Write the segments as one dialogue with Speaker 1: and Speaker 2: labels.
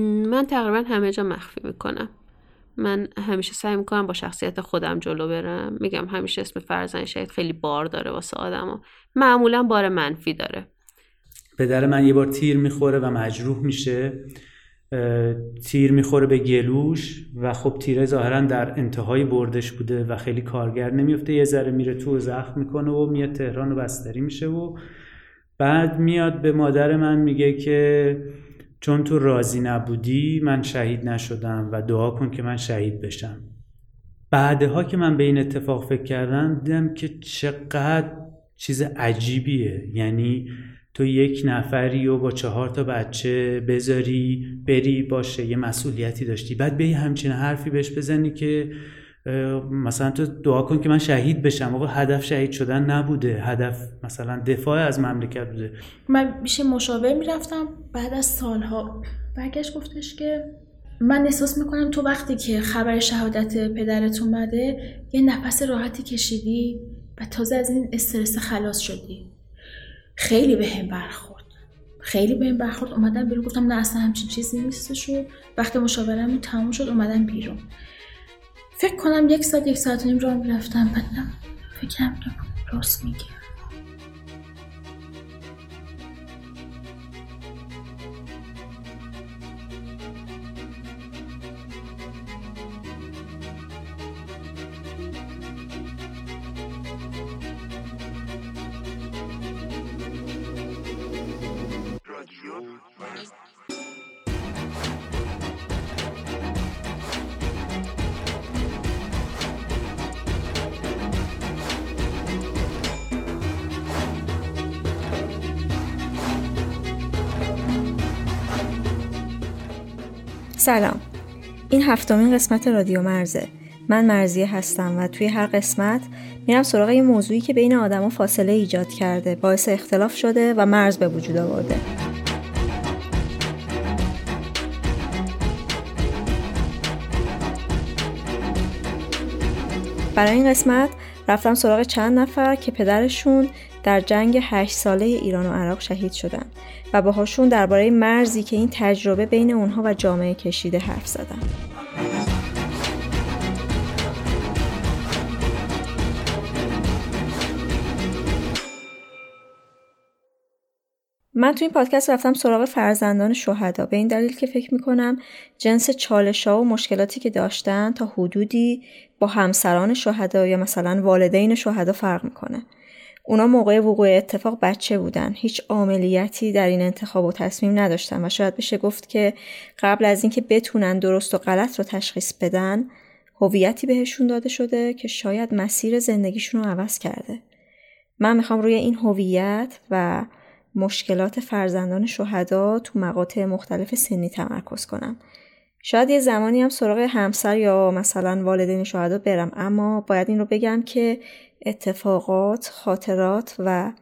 Speaker 1: من تقریبا همه جا مخفی می‌کنم. من همیشه سعی می‌کنم با شخصیت خودم جلو برم. میگم همیشه اسم فرزن شاید خیلی بار داره واسه آدم معمولا بار منفی داره.
Speaker 2: پدر من یه بار تیر می‌خوره و مجروح میشه. تیر می‌خوره به گلوش و خب تیره ظاهرا در انتهای بردش بوده و خیلی کارگر نمیفته یه ذره میره تو و زخم می‌کنه و میاد تهران و بستری میشه و بعد میاد به مادر من میگه که چون تو راضی نبودی من شهید نشدم و دعا کن که من شهید بشم. بعدها که من به این اتفاق فکر کردم دیدم که چقدر چیز عجیبیه. یعنی تو یک نفری و با چهار تا بچه بذاری بری باشه یه مسئولیتی داشتی. بعد به همچین حرفی بهش بزنی که مثلا تو دعا کن که من شهید بشم. آقا هدف شهید شدن نبوده. هدف مثلا دفاع از مملکت بوده.
Speaker 3: من میشه مشاور می‌رفتم. بعد از سالها برگشت گفتش که من احساس می‌کنم تو وقتی که خبر شهادت پدرت اومده یه نفس راحتی کشیدی و تازه از این استرس خلاص شدی. خیلی به هم برخورد. خیلی به هم برخورد. اومدم بیرون. گفتم نه اصلا همچین چیزی نیستش وقتی مشاورمون تموم شد اومدم بیرون. فکر کنم یک ساعت یک ساعت نیم راه می‌رفتم بعدم فکرم راست میگه.
Speaker 4: سلام. این هفتمین قسمت رادیو مرزه. من مرزیه هستم و توی هر قسمت میرم سراغ یه موضوعی که بین آدما فاصله ایجاد کرده باعث اختلاف شده و مرز به وجود آورده. برای این قسمت رفتم سراغ چند نفر که پدرشون در جنگ هشت ساله ایران و عراق شهید شدن. و باهاشون درباره مرزی که این تجربه بین اونها و جامعه کشیده حرف زدم. من تو این پادکست رفتم سراغ فرزندان شهدا به این دلیل که فکر می‌کنم جنس چالش و مشکلاتی که داشتن تا حدودی با همسران شهدا یا مثلا والدین شهدا فرق می‌کنه. اونا موقع وقوع اتفاق بچه بودن. هیچ عاملیتی در این انتخاب و تصمیم نداشتن و شاید بشه گفت که قبل از اینکه بتونن درست و غلط رو تشخیص بدن هویتی بهشون داده شده که شاید مسیر زندگیشون رو عوض کرده. من می‌خوام روی این هویت و مشکلات فرزندان شهدا تو مقاطع مختلف سنی تمرکز کنم. شاید یه زمانی هم سراغ همسر یا مثلا والدین شهدا برم اما باید این رو بگم که اتفاقات، خاطرات و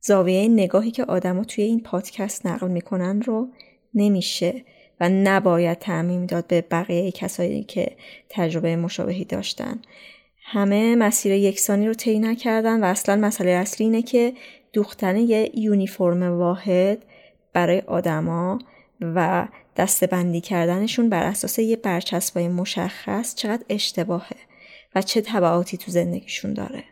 Speaker 4: زاویه نگاهی که آدما توی این پادکست نقل می‌کنن رو نمیشه و نباید تعمیم داد به بقیه کسایی که تجربه مشابهی داشتن. همه مسیر یکسانی رو طی نکردن و اصلا مسئله اصلی اینه که دوختن یه یونیفرم واحد برای آدما و دستبندی کردنشون بر اساس یه برچسبای مشخص چقدر اشتباهه. و چه تبعاتی تو زندگیشون داره.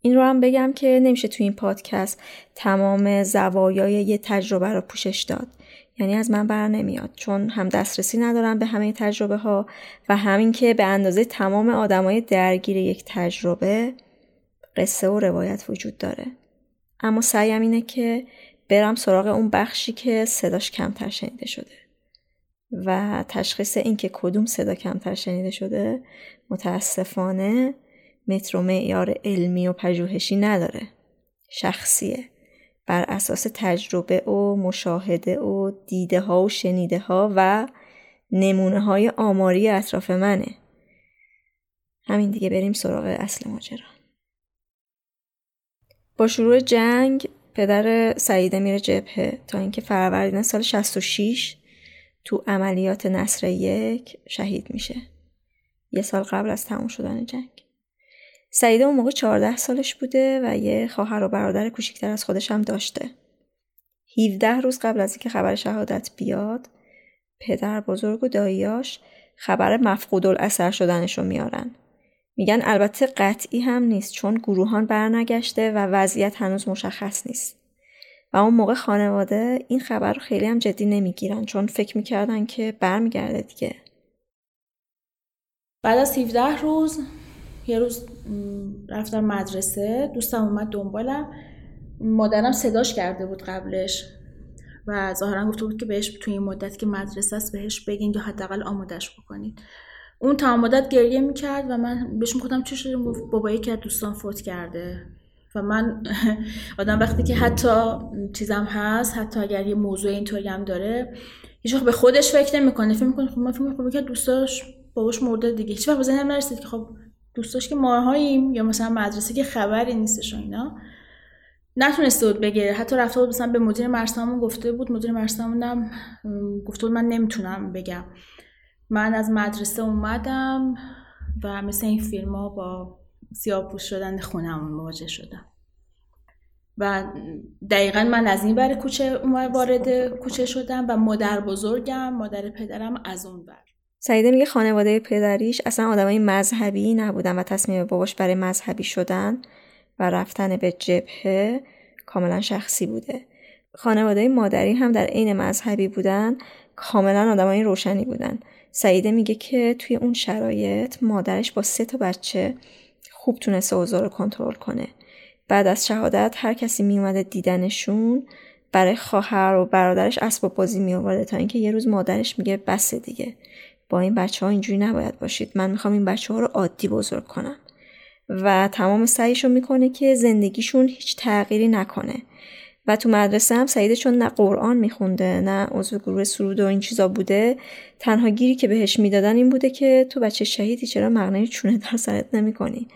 Speaker 4: این رو هم بگم که نمیشه تو این پادکست تمام زوایای یه تجربه رو پوشش داد. یعنی از من بر نمیاد چون هم دسترسی ندارم به همه تجربه ها و همین که به اندازه تمام آدمای درگیر یک تجربه قصه و روایت وجود داره. اما سعیم اینه که برم سراغ اون بخشی که صداش کمتر شنیده شده. و تشخیص اینکه کدوم صدا کمتر شنیده شده متاسفانه متر و معیار علمی و پژوهشی نداره. شخصیه. بر اساس تجربه و مشاهده و دیده ها و شنیده ها و نمونه های آماری اطراف منه. همین دیگه بریم سراغ اصل ماجرا. با شروع جنگ پدر سعیده میره جبهه تا اینکه فروردین سال 66 تو عملیات نصر یک شهید میشه یه سال قبل از تموم شدن جنگ سعیده اون موقع 14 سالش بوده و یه خواهر و برادر کوچیکتر از خودش هم داشته 17 روز قبل از اینکه خبر شهادت بیاد پدر بزرگ و داییاش خبر مفقود الاثر شدنش رو میارن. میگن البته قطعی هم نیست چون گروهان برنگشته و وضعیت هنوز مشخص نیست. و اون موقع خانواده این خبر رو خیلی هم جدی نمی‌گیرن چون فکر می‌کردن که برمیگرده دیگه.
Speaker 3: بعد از 17 روز یه روز رفتم مدرسه دوستم اومد دنبالم. مادرم صداش کرده بود قبلش و ظاهرا گفته بود که بهش توی این مدت که مدرسه است بهش بگین یا حداقل آمادش بکنید اون تمام مدت گریه می‌کرد و من بهش می‌گفتم چی شده؟ گفت بابا یکی از دوستان فوت کرده. و من آدم وقتی که حتی چیزم هست حتی اگر یه موضوع اینطوری هم داره هیچ به خودش فکر نمی‌کنه. فکر می‌کنه خب من فکر می‌کنم که دوستاش باباش مرده دیگه. هیچ وقت به ذهنم نرسید که خب دوستاش که ماهاییم یا مثلا مدرسه که خبری نیستش و اینا نتونسته بود بگه. حتی رفته بود مثلا به مدیر مرسامون گفته بود مدیر مرسامونم گفته بود من نمی‌تونم بگم. من از مدرسه اومدم و مثل این فیلم ها با سیاه شدن خونمون مواجه شدم. و دقیقا من از این بر کوچه وارد کوچه شدم و مادر بزرگم مادر پدرم از اون بر
Speaker 4: سعیده میگه خانواده پدریش اصلا آدمای مذهبی نبودن و تصمیم باباش برای مذهبی شدن و رفتن به جبهه کاملا شخصی بوده. خانواده مادری هم در عین مذهبی بودن کاملا آدمای روشنی بودن. سعیده میگه که توی اون شرایط مادرش با سه تا بچه خوب تونسته اوضاع رو کنترل کنه. بعد از شهادت هر کسی میومده دیدنشون برای خواهر و برادرش اسباب بازی می تا اینکه یه روز مادرش میگه بس دیگه. با این بچه ها اینجوری نباید باشید. من می‌خوام این بچه ها رو عادی بزرگ کنم. و تمام سعیشو می‌کنه که زندگیشون هیچ تغییری نکنه. و تو مدرسه هم سعیده چون نه قرآن میخونده نه عضو گروه سرود و این چیزا بوده تنها گیری که بهش می‌دادن این بوده که تو بچه شهیدی چرا مغنه چونه در سرت نمی‌کنی؟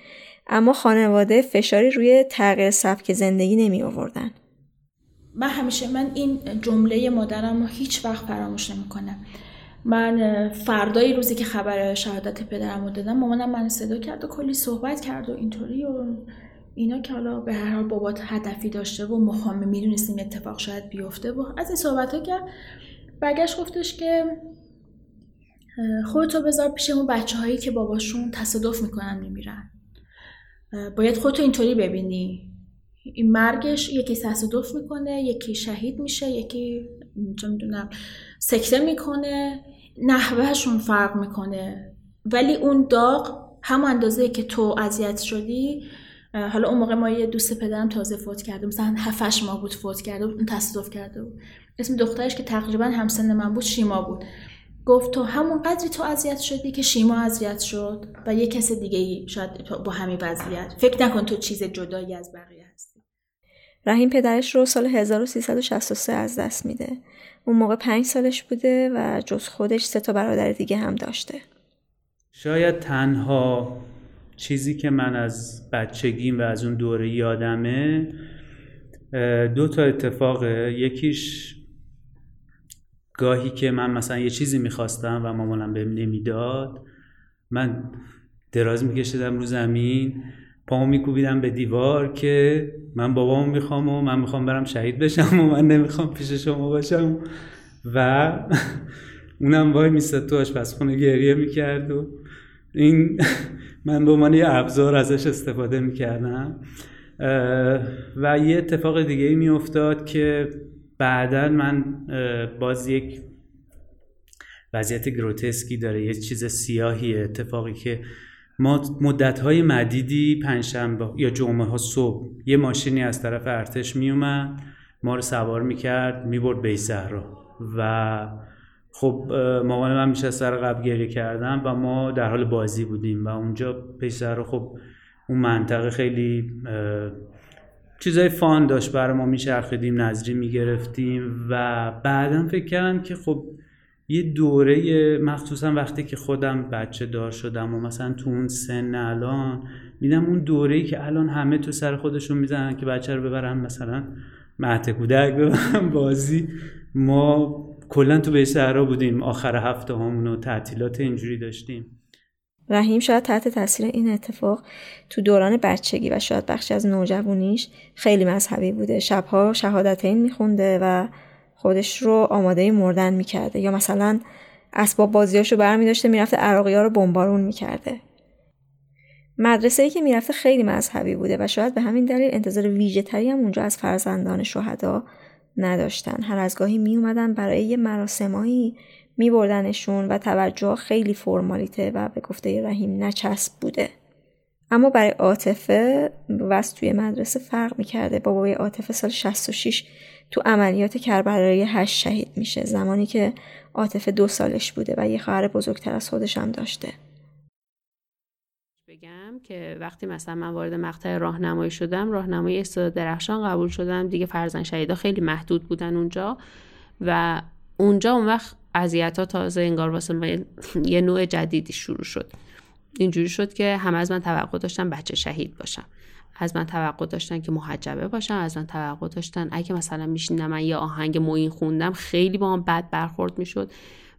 Speaker 4: اما خانواده فشاری روی تغییر سبک زندگی نمی آوردن.
Speaker 3: من همیشه من این جمله مادرم رو هیچ وقت فراموش نمی‌کنم. من فردای روزی که خبر شهادت پدرم رو دادم مامانم من صدا کرد و کلی صحبت کرد و اینطوری و اینا که حالا به هر حال بابات هدفی داشته و مخامه می‌دونستیم اتفاق شاید بیفته و از این صحبت ها کرد برگشت گفتش که خودتو بذار پیش اون بچه هایی که باباشون تصادف می‌کنن میمیرن. باید خودتو اینطوری ببینی. این مرگش یکی تصادف می‌کنه یکی شهید میشه یکی چه می‌دونم سکته می‌کنه نحوهشون فرق می‌کنه. ولی اون داغ هم اندازه که تو اذیت شدی حالا اون موقع ما یه دوست پدرم تازه فوت کرده مثلا هفتش ماه بود فوت کرده بود اون تصادف کرده بود. اسم دخترش که تقریبا همسن من بود شیما بود. گفت تو همون قدری تو اذیت شدی که شیما اذیت شد و یه کس دیگه ای شاید با همین وضعیت. فکر نکن تو چیز جدایی از بقیه هستی.
Speaker 4: رحیم پدرش رو سال 1363 از دست میده. اون موقع پنج سالش بوده و جز خودش سه تا برادر دیگه هم داشته.
Speaker 2: شاید تنها چیزی که من از بچگیم و از اون دوره یادمه دو تا اتفاق. یکیش گاهی که من مثلا یه چیزی می‌خواستم و مامانم بهم نمی‌داد من دراز میکشیدم رو زمین پامو میکوبیدم به دیوار که من بابامو می‌خوام و من می‌خوام برم شهید بشم و من نمی‌خوام پیش شما باشم. و اونم وای میستد تو آشپزخونه گریه می‌کرد و این من به عنوان یه ابزار ازش استفاده می‌کردم. و یه اتفاق دیگه ای میافتاد که بعدا من باز یک وضعیت گروتسکی داره یه چیز سیاهی اتفاقی که ما مدت های مدیدی پنجشنبه یا جمعه ها صبح یه ماشینی از طرف ارتش میومد ما رو سوار می‌کرد می‌برد به صحرا. و خب مامان من میشه سر قبل گریه کردم و ما در حال بازی بودیم و اونجا رو خب اون منطقه خیلی چیزای فان داشت برای ما میچرخیدیم نظری می‌گرفتیم و بعدا فکر کردم که خب یه دوره مخصوصا وقتی که خودم بچه دار شدم و مثلا تو اون سن الان میدم اون دوره که الان همه تو سر خودشون می‌زنن که بچه رو ببرن مثلا مهد کودک ببرن بازی ما کلا تو به صحرا بودیم آخر هفته همون و تعطیلات اینجوری داشتیم.
Speaker 4: رحیم شاید تحت تاثیر این اتفاق تو دوران بچگی و شاید بخشی از نوجوانیش خیلی مذهبی بوده. شبها شهادتین میخونده و خودش رو آماده مردن می‌کرده. یا مثلا اسباب بازیاشو برمی داشته می‌رفته عراقی ها رو بمبارون می‌کرده. مدرسه ای که می‌رفته خیلی مذهبی بوده و شاید به همین دلیل انتظار ویژه تری هم اونجا از فرزندان شهدا نداشتن. هر از گاهی می اومدن برای یه مراسمایی می بردنشون و توجه خیلی فرمالیته و به گفته رحیم نچسب بوده. اما برای عاطفه وست توی مدرسه فرق می‌کرده. بابای عاطفه سال 66 تو عملیات کربلای هشت شهید میشه زمانی که عاطفه دو سالش بوده و یه خواهر بزرگتر از خودش هم داشته.
Speaker 1: بگم که وقتی مثلا من وارد مقطع راهنمایی شدم راهنمایی استاد درخشان قبول شدم. دیگه فرزن شهیدا خیلی محدود بودن اونجا و اونجا اون وقت اذیت ها تازه انگار واسه یه نوع جدیدی شروع شد. اینجوری شد که همه از من توقع داشتن بچه شهید باشم. از من توقع داشتن که محجبه باشم. از من توقع داشتن اگه مثلا میشینم من یه آهنگ موین خوندم خیلی با هم بد برخورد می‌شد.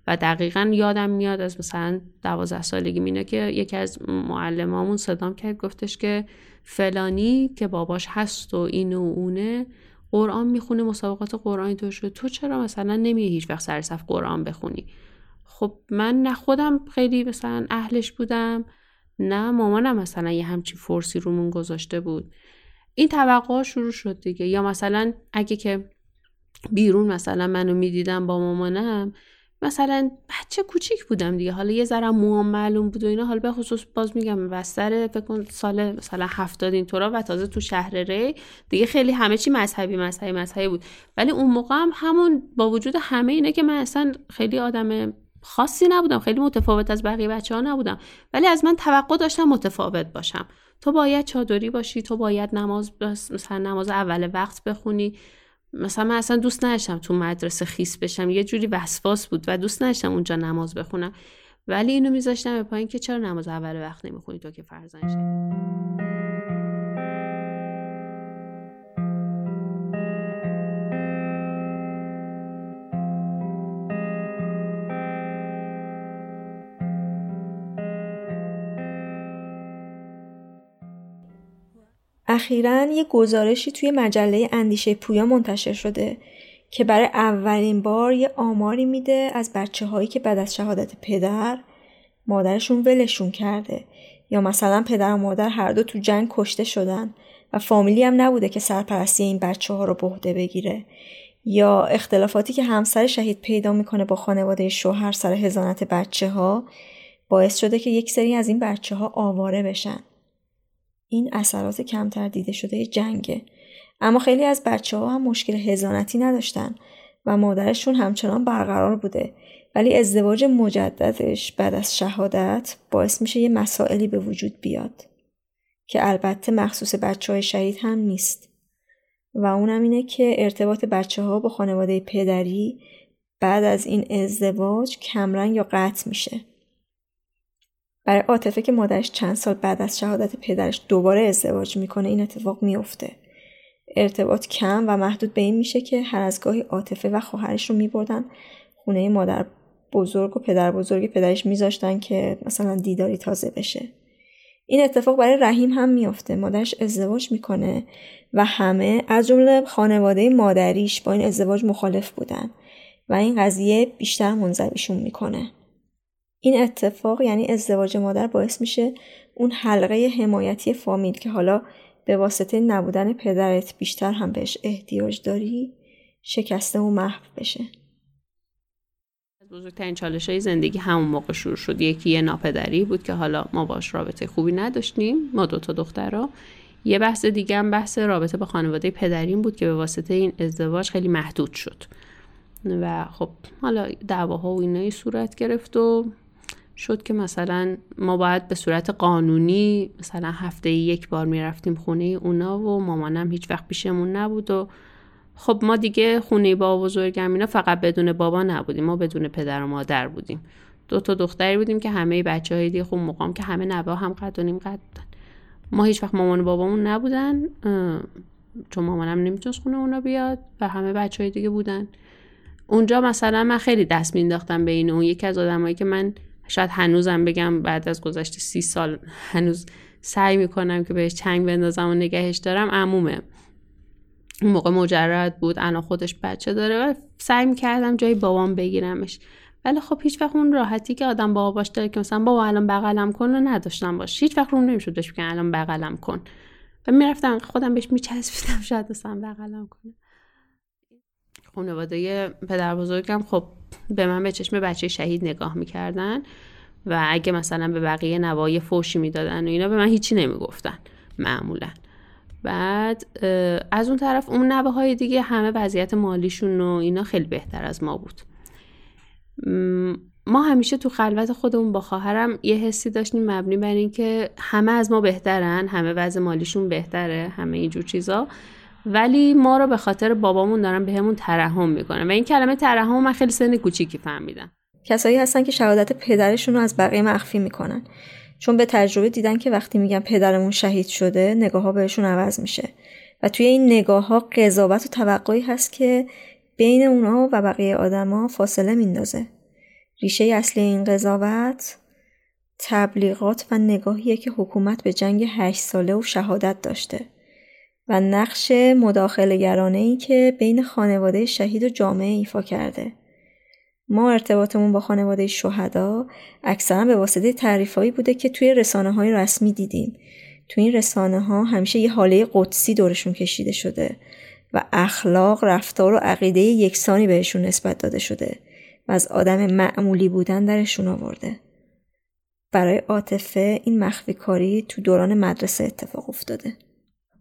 Speaker 1: و دقیقا یادم میاد از مثلا دوازده سالگی مینه که یکی از معلمامون صدام کرد گفتش که فلانی که باباش هست و این و اونه قرآن می‌خونه مسابقات قرآنی تو شد تو چرا مثلا نمیه هیچ وقت سر صف قرآن بخونی؟ خب من نه خودم خیلی مثلا اهلش بودم نه مامانم مثلا یه همچی فرسی رومون گذاشته بود. این توقع شروع شد دیگه. یا مثلا اگه که بیرون مثلا منو می‌دیدم با مامانم مثلا بچه کوچیک بودم دیگه. حالا یه ذره موام معلوم بود و اینا. حالا به خصوص باز میگم بستر فکر کن سال مثلا هفتاد اینطورا و تازه تو شهر ری. دیگه خیلی همه چی مذهبی مذهبی مذهبی بود. ولی اون موقع هم همون با وجود همه اینه که من اصلا خیلی آدم خاصی نبودم. خیلی متفاوت از بقیه بچه ها نبودم. ولی از من توقع داشتم متفاوت باشم. تو باید چادری باشی. تو باید نماز مثلا نماز اول وقت بخونی. مثلا من اصلا دوست نداشتم تو مدرسه خیس بشم. یه جوری وسواس بود و دوست نداشتم اونجا نماز بخونم. ولی اینو میذاشتم به پایین که چرا نماز اول وقت نمی‌خونی تو که فرزن
Speaker 4: اخیرا یه گزارشی توی مجله اندیشه پویا منتشر شده که برای اولین بار یه آماری میده از بچه هایی که بعد از شهادت پدر مادرشون ولشون کرده. یا مثلا پدر و مادر هر دو تو جنگ کشته شدن و فامیلی هم نبوده که سرپرستی این بچه ها رو به عهده بگیره. یا اختلافاتی که همسر شهید پیدا می‌کنه با خانواده شوهر سر هزانت بچه ها باعث شده که یک سری از این بچه ها آواره بشن. این اثرات کمتر دیده شده جنگه. اما خیلی از بچه ها هم مشکل هزانتی نداشتن و مادرشون همچنان برقرار بوده. ولی ازدواج مجددش بعد از شهادت باعث میشه یه مسائلی به وجود بیاد. که البته مخصوص بچه های شهید هم نیست. و اونم اینه که ارتباط بچه ها با خانواده پدری بعد از این ازدواج کمرنگ یا قطع میشه. برای عاطفه که مادرش چند سال بعد از شهادت پدرش دوباره ازدواج می‌کنه این اتفاق میفته ارتباط کم و محدود به این میشه که هر از گاهی عاطفه و خواهرش رو میبردن. خونه مادر بزرگ و پدر بزرگ پدرش میذاشتن که مثلا دیداری تازه بشه. این اتفاق برای رحیم هم میافته. مادرش ازدواج می‌کنه و همه از جمله خانواده مادریش با این ازدواج مخالف بودن و این قضیه بیشتر منظویشون می‌کنه. این اتفاق یعنی ازدواج مادر باعث میشه اون حلقه حمایتی فامیل که حالا به واسطه نبودن پدرت بیشتر هم بهش احتیاج داری شکسته و محو بشه.
Speaker 1: بزرگترین چالش های زندگی همون موقع شروع شد. یکی یه ناپدری بود که حالا ما باش رابطه خوبی نداشتیم ما دوتا دخترها یه بحث دیگه هم بحث رابطه با خانواده پدریم بود که به واسطه این ازدواج خیلی محدود شد. و خب حالا دعواها و اینایی صورت گرفت و شد که مثلا ما باید به صورت قانونی مثلا هفته یک بار می‌رفتیم خونه اونا و مامانم هیچ وقت پیشمون نبود و خب ما دیگه خونه بابا بزرگم اینا فقط بدون بابا نبودیم ما بدون پدر و مادر بودیم. دو تا دختری بودیم که همه بچه های دیگه خوب مقام که همه نبا هم قد و نیم قد بودن. ما هیچ وقت مامان و بابامون نبودن چون مامانم نمی‌تونست خونه اونا بیاد و همه بچه های دیگه بودن. اونجا مثلا من خیلی دست مینداختم به این اون یکی از آدمایی که من شاید هنوزم بگم بعد از گذشته سی سال هنوز سعی می‌کنم که بهش چنگ بندازم و نگهش دارم عمومه. اون موقع مجرد بود الان خودش بچه داره و سعی می‌کردم جای بابام بگیرمش. ولی خب هیچ وقت اون راحتی که آدم بابا باش داره که مثلا بابا الان بغلم کن و نداشتم باش. هیچ وقت رو نمی‌شد بهش که الان بغلم کن. و می‌رفتم خودم بهش میچسبیدم شاید مثلا بغلم کنه. خانواده پدر بزرگم خب به من به چشم بچه شهید نگاه می‌کردن و اگه مثلا به بقیه نوای فوشی می‌دادن و اینا به من هیچی نمی‌گفتن معمولا. بعد از اون طرف اون نوه های دیگه همه وضعیت مالیشون و اینا خیلی بهتر از ما بود. ما همیشه تو خلوت خودمون با خواهرم یه حسی داشتیم مبنی بر اینکه همه از ما بهترن همه وضع مالیشون بهتره همه اینجور چیزا. ولی ما رو به خاطر بابامون دارن بهمون به ترحم می‌کنن. و این کلمه ترحم من خیلی سن کوچیکی فهمیدم.
Speaker 4: کسایی هستن که شهادت پدرشون رو از بقیه مخفی می‌کنن. چون به تجربه دیدن که وقتی میگن پدرمون شهید شده نگاه ها بهشون عوض میشه. و توی این نگاه ها قضاوت و توقعی هست که بین اونا و بقیه آدما فاصله میندازه. ریشه اصلی این قضاوت تبلیغات و نگاهیه که حکومت به جنگ هشت ساله و شهادت داشته. و نقش مداخله گرانه ای که بین خانواده شهید و جامعه ایفا کرده. ما ارتباطمون با خانواده شهدا اکثرا به واسطه تعریفهایی بوده که توی رسانه های رسمی دیدیم. توی این رسانه ها همیشه یه حاله قدسی دورشون کشیده شده و اخلاق، رفتار و عقیده یکسانی بهشون نسبت داده شده و از آدم معمولی بودن درشون آورده. برای عاطفه این مخفی کاری تو دوران مدرسه اتفاق افتاده.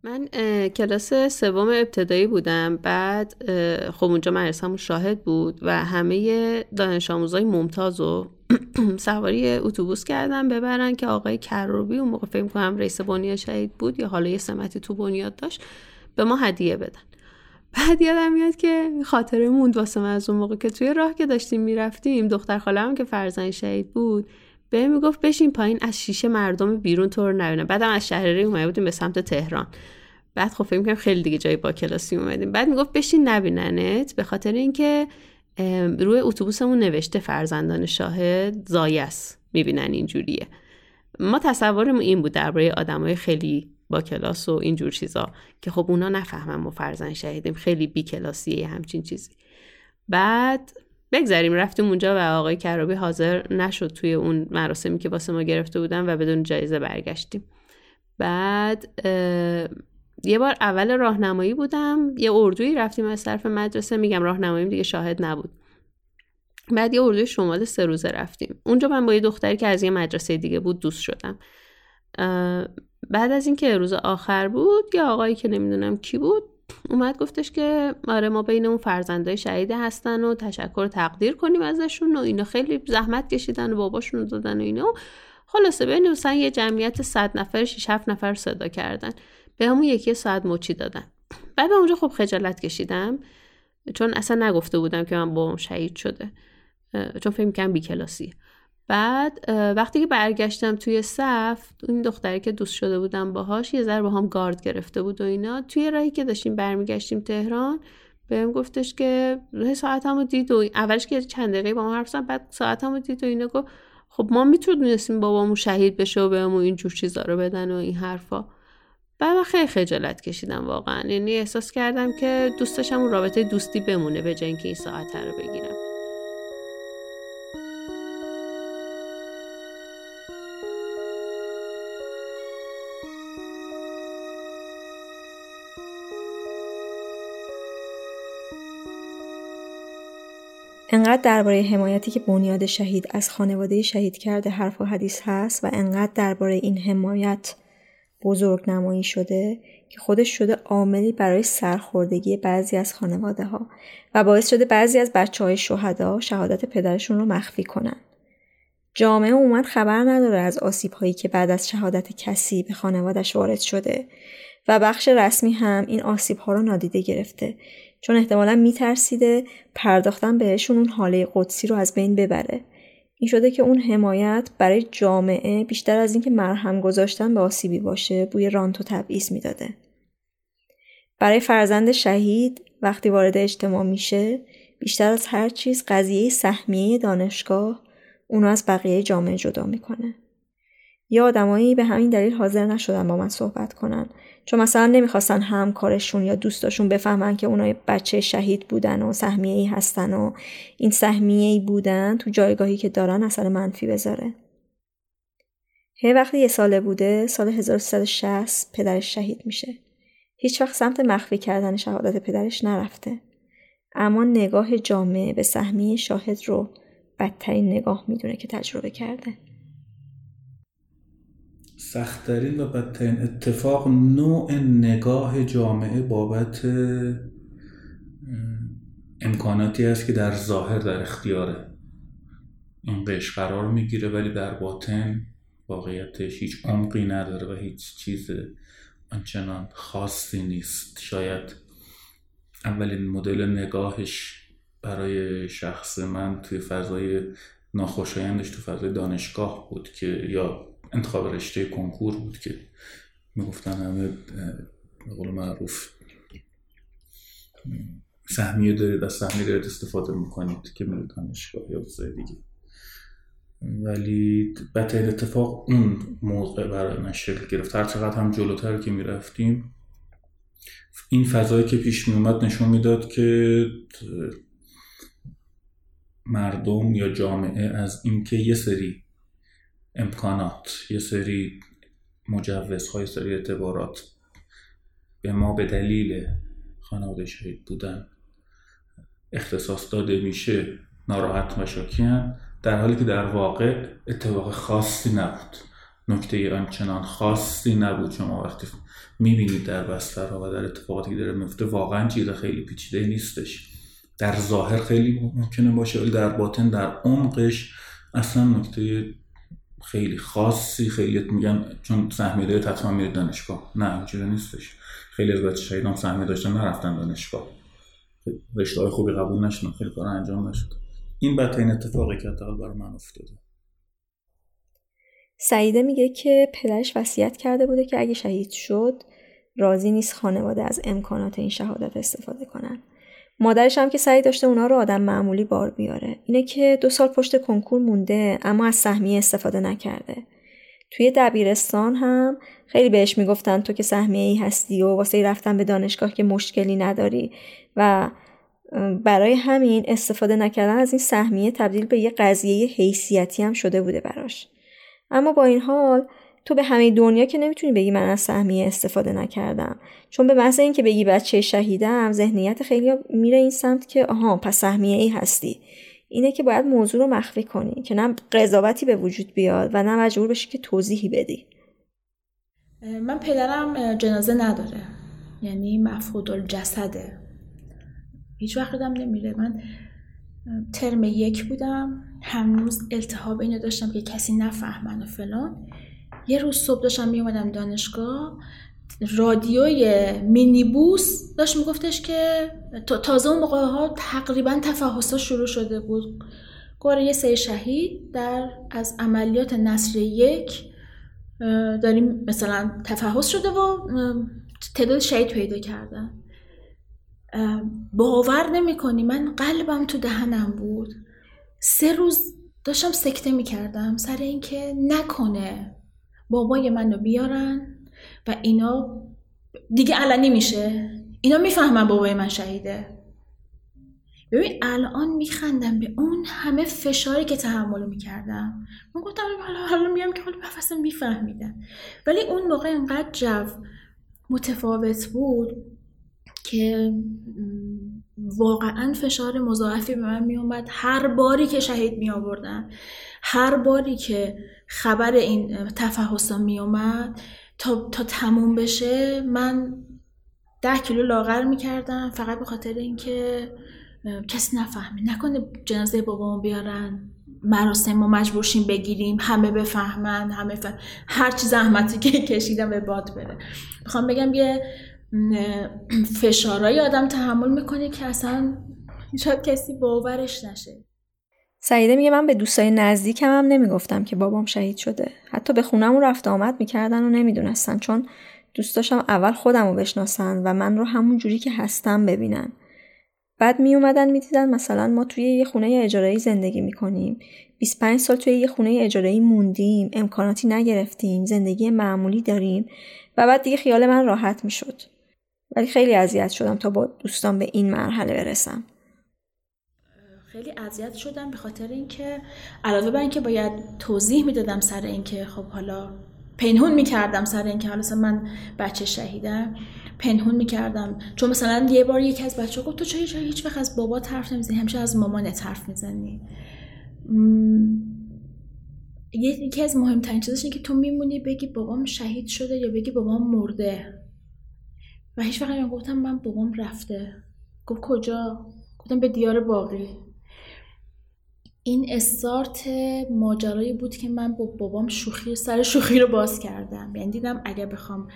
Speaker 1: من کلاس سوم ابتدایی بودم. بعد خب اونجا مدرسه‌مون شاهد بود و همه دانش آموزای ممتاز و سواری اتوبوس کردن ببرن که آقای کروبی اون موقع فکر کنم رئیس بنیاد شهید بود یا حالا یه سمتی تو بنیاد داشت به ما هدیه بدن. بعد یادم میاد که خاطره موند واسه من از اون موقع که توی راه که داشتیم می‌رفتیم دختر خالم که فرزند شهید بود به می‌گفت بشین پایین از شیشه مردم بیرون تو رو نبینم بعدم از شهرری اومده بودیم به سمت تهران. بعد خب فکر خیلی دیگه جای با کلاسی اومدیم. بعد می‌گفت بشین نبیننت به خاطر اینکه روی اتوبوسمون نوشته فرزندان شاهد زایس می‌بینن اینجوریه. ما تصورمون این بود درباره آدمای خیلی با کلاس و اینجور چیزا که خب اونا نفهمن ما فرزند شهیدیم خیلی بی کلاسیه همچین چیزی. بعد بگذاریم رفتیم اونجا و آقای کرابی حاضر نشد توی اون مراسمی که واسه ما گرفته بودن و بدون جایزه برگشتیم. بعد یه بار اول راهنمایی بودم. یه اردویی رفتیم از طرف مدرسه. میگم راهنماییم دیگه شاهد نبود. بعد یه اردوی شمال سه روزه رفتیم. اونجا من با یه دختری که از یه مدرسه دیگه بود دوست شدم. بعد از اینکه روز آخر بود یه آقایی که نمی‌دونم کی بود اومد گفتش که آره ما بین اون فرزندای شهیده هستن و تشکر و تقدیر کنیم ازشون و اینا. خیلی زحمت کشیدن و باباشون دادن و اینا. خلاصه بین مثلا یه جمعیت صد نفر 6 7 نفر صدا کردن. به همون یکی ساعت مچی دادن. بعد اونجا خب خجالت کشیدم. چون اصلا نگفته بودم که من بابام شهید شده. چون فکر کنم بی کلاسی بعد وقتی که برگشتم توی صف این دختری که دوست شده بودم باهاش یه ذره با هم گارد گرفته بود و اینا. توی راهی که داشتیم برمیگشتیم تهران بهم گفتش که ساعتمو دید و اولش که چند دقیقه با ما حرف بعد ساعتمو دید و اینا گفت خب ما می‌تونستیم بابامو شهید بشه و بهمون این جور چیزا رو بدن و این حرفا. بعد من خیلی خجالت کشیدم واقعا. یعنی احساس کردم که دوست اون رابطه دوستی بمونه به جای این ساعت رو بگیرم.
Speaker 4: انقدر درباره حمایتی که بنیاد شهید از خانواده شهید کرده حرف و حدیث هست و انقدر درباره این حمایت بزرگ نمایی شده که خودش شده عاملی برای سرخوردگی بعضی از خانواده ها و باعث شده بعضی از بچه های شهدا شهادت پدرشون رو مخفی کنن. جامعه اومد خبر نداره از آسیب هایی که بعد از شهادت کسی به خانوادش وارد شده و بخش رسمی هم این آسیب ها رو نادیده گرفته. چون احتمالا میترسیده پرداختن بهشون اون حاله قدسی رو از بین ببره. این شده که اون حمایت برای جامعه بیشتر از اینکه مرهم گذاشتن به آسیبی باشه بوی رانت و تبعیض می‌داده. برای فرزند شهید وقتی وارد اجتماع میشه بیشتر از هر چیز قضیه سهمیه دانشگاه اونو از بقیه جامعه جدا می‌کنه. یا آدمایی به همین دلیل حاضر نشدن با من صحبت کنن. چون مثلا نمی‌خواستن همکارشون یا دوستاشون بفهمن که اونا بچه شهید بودن و سهمیه ای هستن و این سهمیه ای بودن تو جایگاهی که دارن اثر منفی بذاره. هی وقتی یه ساله بوده سال 1360 پدرش شهید میشه. هیچ وقت سمت مخفی کردن شهادت پدرش نرفته. اما نگاه جامعه به سهمیه شاهد رو بدترین نگاه می‌دونه که تجربه کرده.
Speaker 5: سختترین و بدترین اتفاق نوع نگاه جامعه بابت امکاناتی است که در ظاهر در اختیاره این قش قرار می‌گیره ولی در باطن واقعیتش هیچ عمقی نداره و هیچ چیز آنچنان خاصی نیست. شاید اولین مدل نگاهش برای شخص من توی فضای ناخوشایندش تو فضای دانشگاه بود که یا انتخاب رشته کنکور بود که می‌گفتن همه به قول معروف سهمیه دارید از سهمیه دارید استفاده می‌کنید که میرید دانشگاه یا دیگه. ولی بدترین اتفاق اون موقع برای من شکل گرفت. هر چقدر هم جلوتر که می‌رفتیم این فضایی که پیش میومد نشون می‌داد که مردم یا جامعه از اینکه یه سری امکانات یه سری مجوزهای سری اعتبارات به ما به دلیل خانواده شهید بودن اختصاص داده میشه ناراحت و در حالی که در واقع اتفاق خاصی نبود. نکته آنچنان خاصی نبود. شما وقتی می‌بینید در بسترها و در اتفاقاتی که داره میفته واقعا چیز خیلی پیچیده نیستش. در ظاهر خیلی ممکنه باشه ولی در باطن در عمقش اصلا نکته خیلی خاصی خیلی میگن چون سهمیه داره حتما میره دانشگاه. نه اینجوری نیستش. خیلی از بچه شهیدان سهمیه داشتن نرفتن دانشگاه. رشته های خوبی قبول نشدن خیلی کار انجام نشد. این بدترین اتفاقی که حداقل برای من افتاده.
Speaker 4: سعیده میگه که پدرش وصیت کرده بوده که اگه شهید شد راضی نیست خانواده از امکانات این شهادت استفاده کنن. مادرش هم که سعی داشته اونا رو آدم معمولی بار بیاره. اینه که دو سال پشت کنکور مونده اما از سهمیه استفاده نکرده. توی دبیرستان هم خیلی بهش می‌گفتن تو که سهمیه ای هستی و واسه رفتن به دانشگاه که مشکلی نداری. و برای همین استفاده نکردن از این سهمیه تبدیل به یه قضیه حیثیتی هم شده بوده براش. اما با این حال تو به همه دنیا که نمی‌تونی بگی من از سهمیه استفاده نکردم. چون به محض اینکه بگی بچه شهیدم ذهنیت خیلی میره این سمت که آها پس سهمیه ای هستی. اینه که باید موضوع رو مخفی کنی که نه قضاوتی به وجود بیاد و نه مجبور بشی که توضیحی بدی.
Speaker 3: من پدرم جنازه نداره. یعنی مفقود الجسده هیچ وقت نمیره. من ترم یک بودم. هنوز التهاب اینو داشتم که کسی نفهمن و فلان. یه روز صبح داشتم میومدم دانشگاه رادیوی مینیبوس داشت میگفتش که تازه اون موقع ها تقریبا تفحص شروع شده بود. گوره یه سه شهید در از عملیات نصر یک داریم مثلا تفحص شده و تعداد شهید پیدا کردن. باور نمی کنی من قلبم تو دهنم بود. سه روز داشتم سکته می کردم سر اینکه نکنه. بابای منو بیارن و اینا دیگه علنی میشه اینا می‌فهمن بابای من شهیده. ببین الان میخندم به اون همه فشاری که تحمل می‌کردم. من گفتم حالا حالا میام که حالا اصلا میفهمیدن ولی اون موقع انقدر جو متفاوت بود که واقعا فشار مضاعفی به من میومد هر باری که شهید می آوردن هر باری که خبر این تفحصا می اومد تا, تا تموم بشه من ده کیلو لاغر می‌کردم فقط به خاطر اینکه کسی نفهمه نکنه جنازه بابامو بیارن مراسم ما مجبورشیم بگیریم همه بفهمن همه فهم. هر چی زحمتی که کشیدم به باد بره. می‌خوام بگم یه فشارهای آدم تحمل می‌کنه که اصلا شاید کسی باورش نشه.
Speaker 4: سعیده میگه من به دوستای نزدیکم هم نمی‌گفتم که بابام شهید شده. حتی به خونمون رفت آمد می‌کردن و نمی‌دونستن چون دوست داشتم اول خودم رو بشناسن و من رو همون جوری که هستم ببینن. بعد می اومدن می‌دیدن مثلا ما توی یه خونه اجارایی زندگی می‌کنیم. 25 سال توی یه خونه اجاره‌ای موندیم امکاناتی نگرفتیم زندگی معمولی داریم و بعد دیگه خیال من راحت می‌شد. ولی خیلی اذیت شدم تا با دوستان به این مرحله برسم.
Speaker 3: خیلی اذیت شدم به خاطر اینکه علاوه بر اینکه باید توضیح می‌دادم سر اینکه خب حالا پنهون می‌کردم سر اینکه حالا من بچه شهیدم پنهون می‌کردم. چون مثلا یه بار یکی از بچه گفت تو چه هیچ وقت از بابا حرف نمی‌زنی؟ همیشه از مامانت حرف می‌زنی. یکی از مهمترین چیزش اینه که تو میمونی بگی بابام شهید شده یا بگی بابام مرده. و هیچ وقت گفتم من بابام رفته. گفت کجا؟ گفتم به دیار باقی. این استارت ماجرایی بود که من با بابام شوخی سر شوخی رو باز کردم. یعنی دیدم اگر بخوام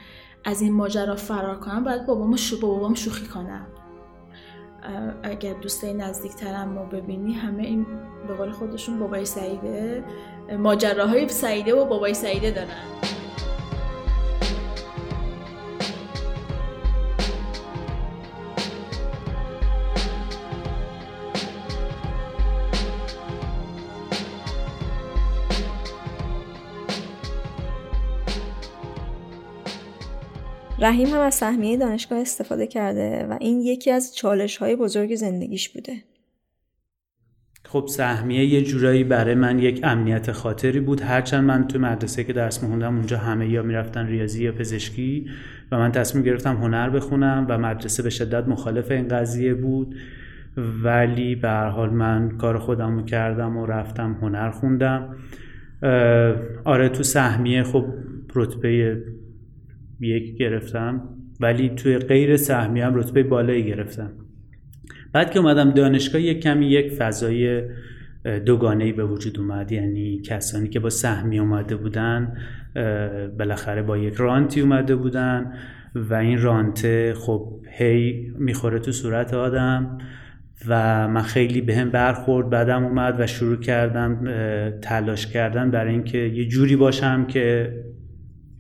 Speaker 3: از این ماجرا فرار کنم باید بابام شو با بابام شوخی کنم. اگر دوستای نزدیکترم رو ببینی همه این به قول خودشون بابای سعیده. ماجراهای سعیده و بابای سعیده دارن.
Speaker 4: رحیم هم از سهمیه دانشگاه استفاده کرده و این یکی از چالش های بزرگ زندگیش بوده.
Speaker 2: خب سهمیه یه جورایی برای من یک امنیت خاطری بود. هرچند من تو مدرسه که درس میخوندم اونجا همه یا می‌رفتن ریاضی یا پزشکی و من تصمیم گرفتم هنر بخونم و مدرسه به شدت مخالف این قضیه بود. ولی به هر حال من کار خودم رو کردم و رفتم هنر خوندم. آره تو سهمیه خب رتبه یک گرفتم ولی توی غیر سهمی هم رتبه بالایی گرفتم. بعد که اومدم دانشگاه یک کمی یک فضای دوگانه به وجود اومد. یعنی کسانی که با سهمی اومده بودن بالاخره با یک رانتی اومده بودن و این رانته خب هی می‌خوره تو صورت آدم و من خیلی به هم برخورد بعدم اومد و شروع کردم تلاش کردن برای اینکه یه جوری باشم که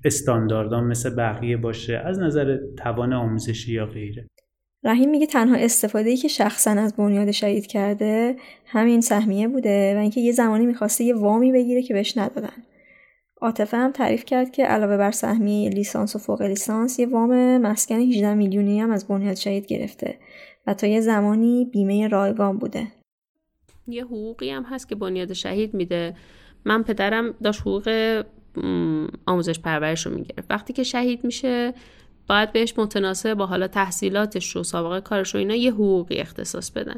Speaker 2: استانداردان مثل بقیه باشه از نظر توان آموزشی یا غیره.
Speaker 4: رحیم میگه تنها استفاده ای که شخصا از بنیاد شهید کرده همین سهمیه بوده و اینکه یه زمانی می‌خواسته یه وامی بگیره که بهش ندادن. عاطفه هم تعریف کرد که علاوه بر سهمیه لیسانس و فوق لیسانس یه وام مسکن 18 میلیونی هم از بنیاد شهید گرفته و تا یه زمانی بیمه رایگان بوده.
Speaker 1: یه حقوقی هم هست که بنیاد شهید میده. من پدرم داشت حقوق آموزش پرورش رو می‌گرفت. وقتی که شهید میشه باید بهش متناسب با حالا تحصیلاتش و سابقه کارش و اینا یه حقوقی اختصاص بدن.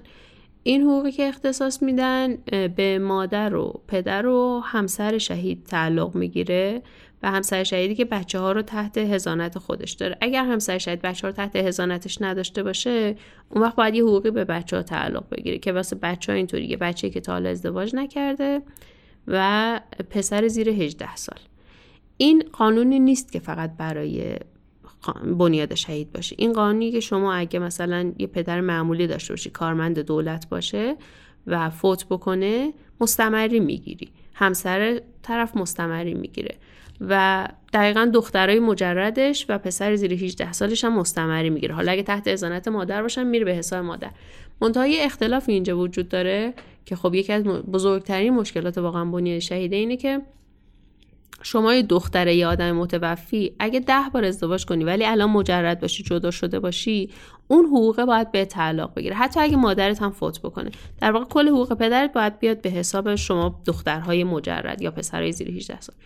Speaker 1: این حقوقی که اختصاص میدن به مادر و پدر و همسر شهید تعلق می‌گیره و همسر شهیدی که بچه ها رو تحت هزانت خودش داره. اگر همسر شهید بچه ها رو تحت هزانتش نداشته باشه اون وقت باید یه حقوقی به بچه ها تعلق بگیره که واسه بچه ها اینطوری بچه که تا حالا ازدواج نکرده و پسر زیر 18 سال. این قانونی نیست که فقط برای بنیاد شهید باشه. این قانونی که شما اگه مثلا یه پدر معمولی داشته باشی کارمند دولت باشه و فوت بکنه مستمری می‌گیری. همسر طرف مستمری می‌گیره. و دقیقا دخترای مجردش و پسر زیر 18 سالش هم مستمری می‌گیره. حالا اگه تحت ازانت مادر باشن میره به حساب مادر. منتهای اختلاف اینجا وجود داره که خب یکی از بزرگترین مشکلات واقعا بنیاد شهیده اینه که شما یه دختره یه آدم متوفی اگه ده بار ازدواج کنی ولی الان مجرد باشی جدا شده باشی اون حقوقه باید به تعلق بگیره. حتی اگه مادرت هم فوت بکنه. در واقع کل حقوق پدرت باید بیاد به حساب شما دخترهای مجرد یا پسرهای زیر 18 سال.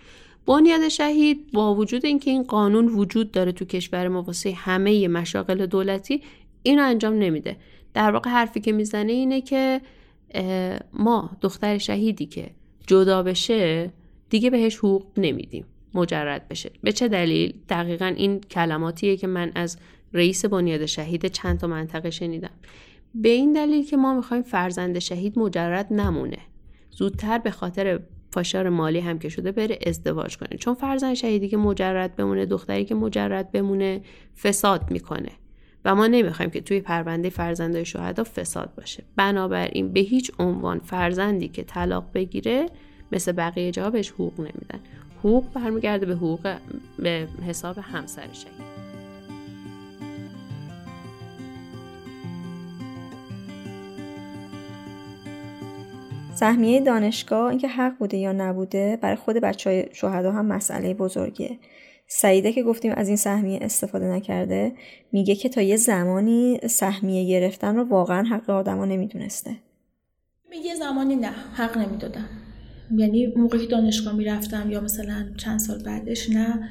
Speaker 1: بنیاد شهید با وجود اینکه این قانون وجود داره تو کشور ما واسه همه مشاغل دولتی اینو انجام نمیده. در واقع حرفی که می‌زنه اینه که ما دختر شهیدی که جدا بشه دیگه بهش حقوق نمیدیم مجرد بشه. به چه دلیل؟ دقیقا این کلماتیه که من از رئیس بنیاد شهید چند تا منطقه شنیدم. به این دلیل که ما می‌خوایم فرزند شهید مجرد نمونه. زودتر به خاطر فشار مالی هم که شده بره ازدواج کنه. چون فرزند شهیدی که مجرد بمونه دختری که مجرد بمونه فساد می‌کنه. و ما نمی‌خوایم که توی پرونده فرزندای شهدا فساد باشه. بنابراین به هیچ عنوان فرزندی که طلاق بگیره مثل بقیه جاها بهش حقوق نمیدن. حقوق برمیگرده به حقوق به حساب همسر شهید.
Speaker 4: سهمیه دانشگاه اینکه حق بوده یا نبوده برای خود بچه های شهدا هم مسئله بزرگیه. سعیده که گفتیم از این سهمیه استفاده نکرده میگه که تا یه زمانی سهمیه گرفتن رو واقعا حق آدما نمی‌دونسته.
Speaker 3: یه زمانی نه حق نمی‌دادم یعنی موقعی که دانشگاه می‌رفتم یا مثلا چند سال بعدش نه.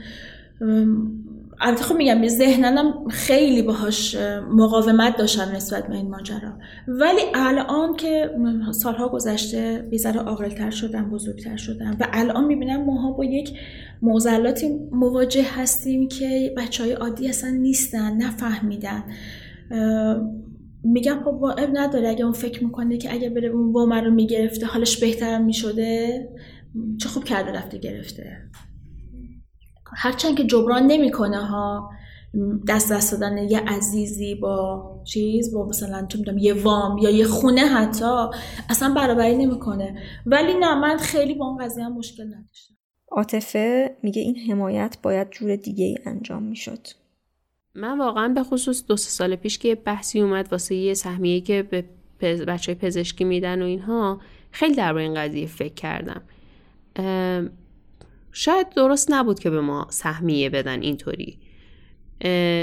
Speaker 3: البته خب میگم ذهننم خیلی باهاش مقاومت داشتم نسبت به این ماجرا. ولی الان که سالها گذشته بیزار عاقلتر شدم بزرگتر شدم و الان می‌بینم ماها با یک موزلاتی مواجه هستیم که بچه های عادی اصلا نیستن نفهمیدن. میگم خب اب نداره اگه اون فکر می‌کنه که اگه بره اون وام رو می‌گرفته حالش بهترم می‌شده چه خوب کرده رفته گرفته. هرچند که جبران نمی‌کنه ها دست دست دادن یه عزیزی با چیز با مثلا چه می‌دونم یه وام یا یه خونه حتی اصلا برابری نمی‌کنه. ولی نه من خیلی با اون قضیه هم مشکل نداشتم.
Speaker 4: عاطفه میگه این حمایت باید جور دیگه ای انجام می‌شد.
Speaker 1: من واقعا به خصوص دو سال پیش که بحثی اومد واسه یه سهمیه که به بچه پزشکی میدن و اینها خیلی درباره این قضیه فکر کردم. شاید درست نبود که به ما سهمیه بدن اینطوری.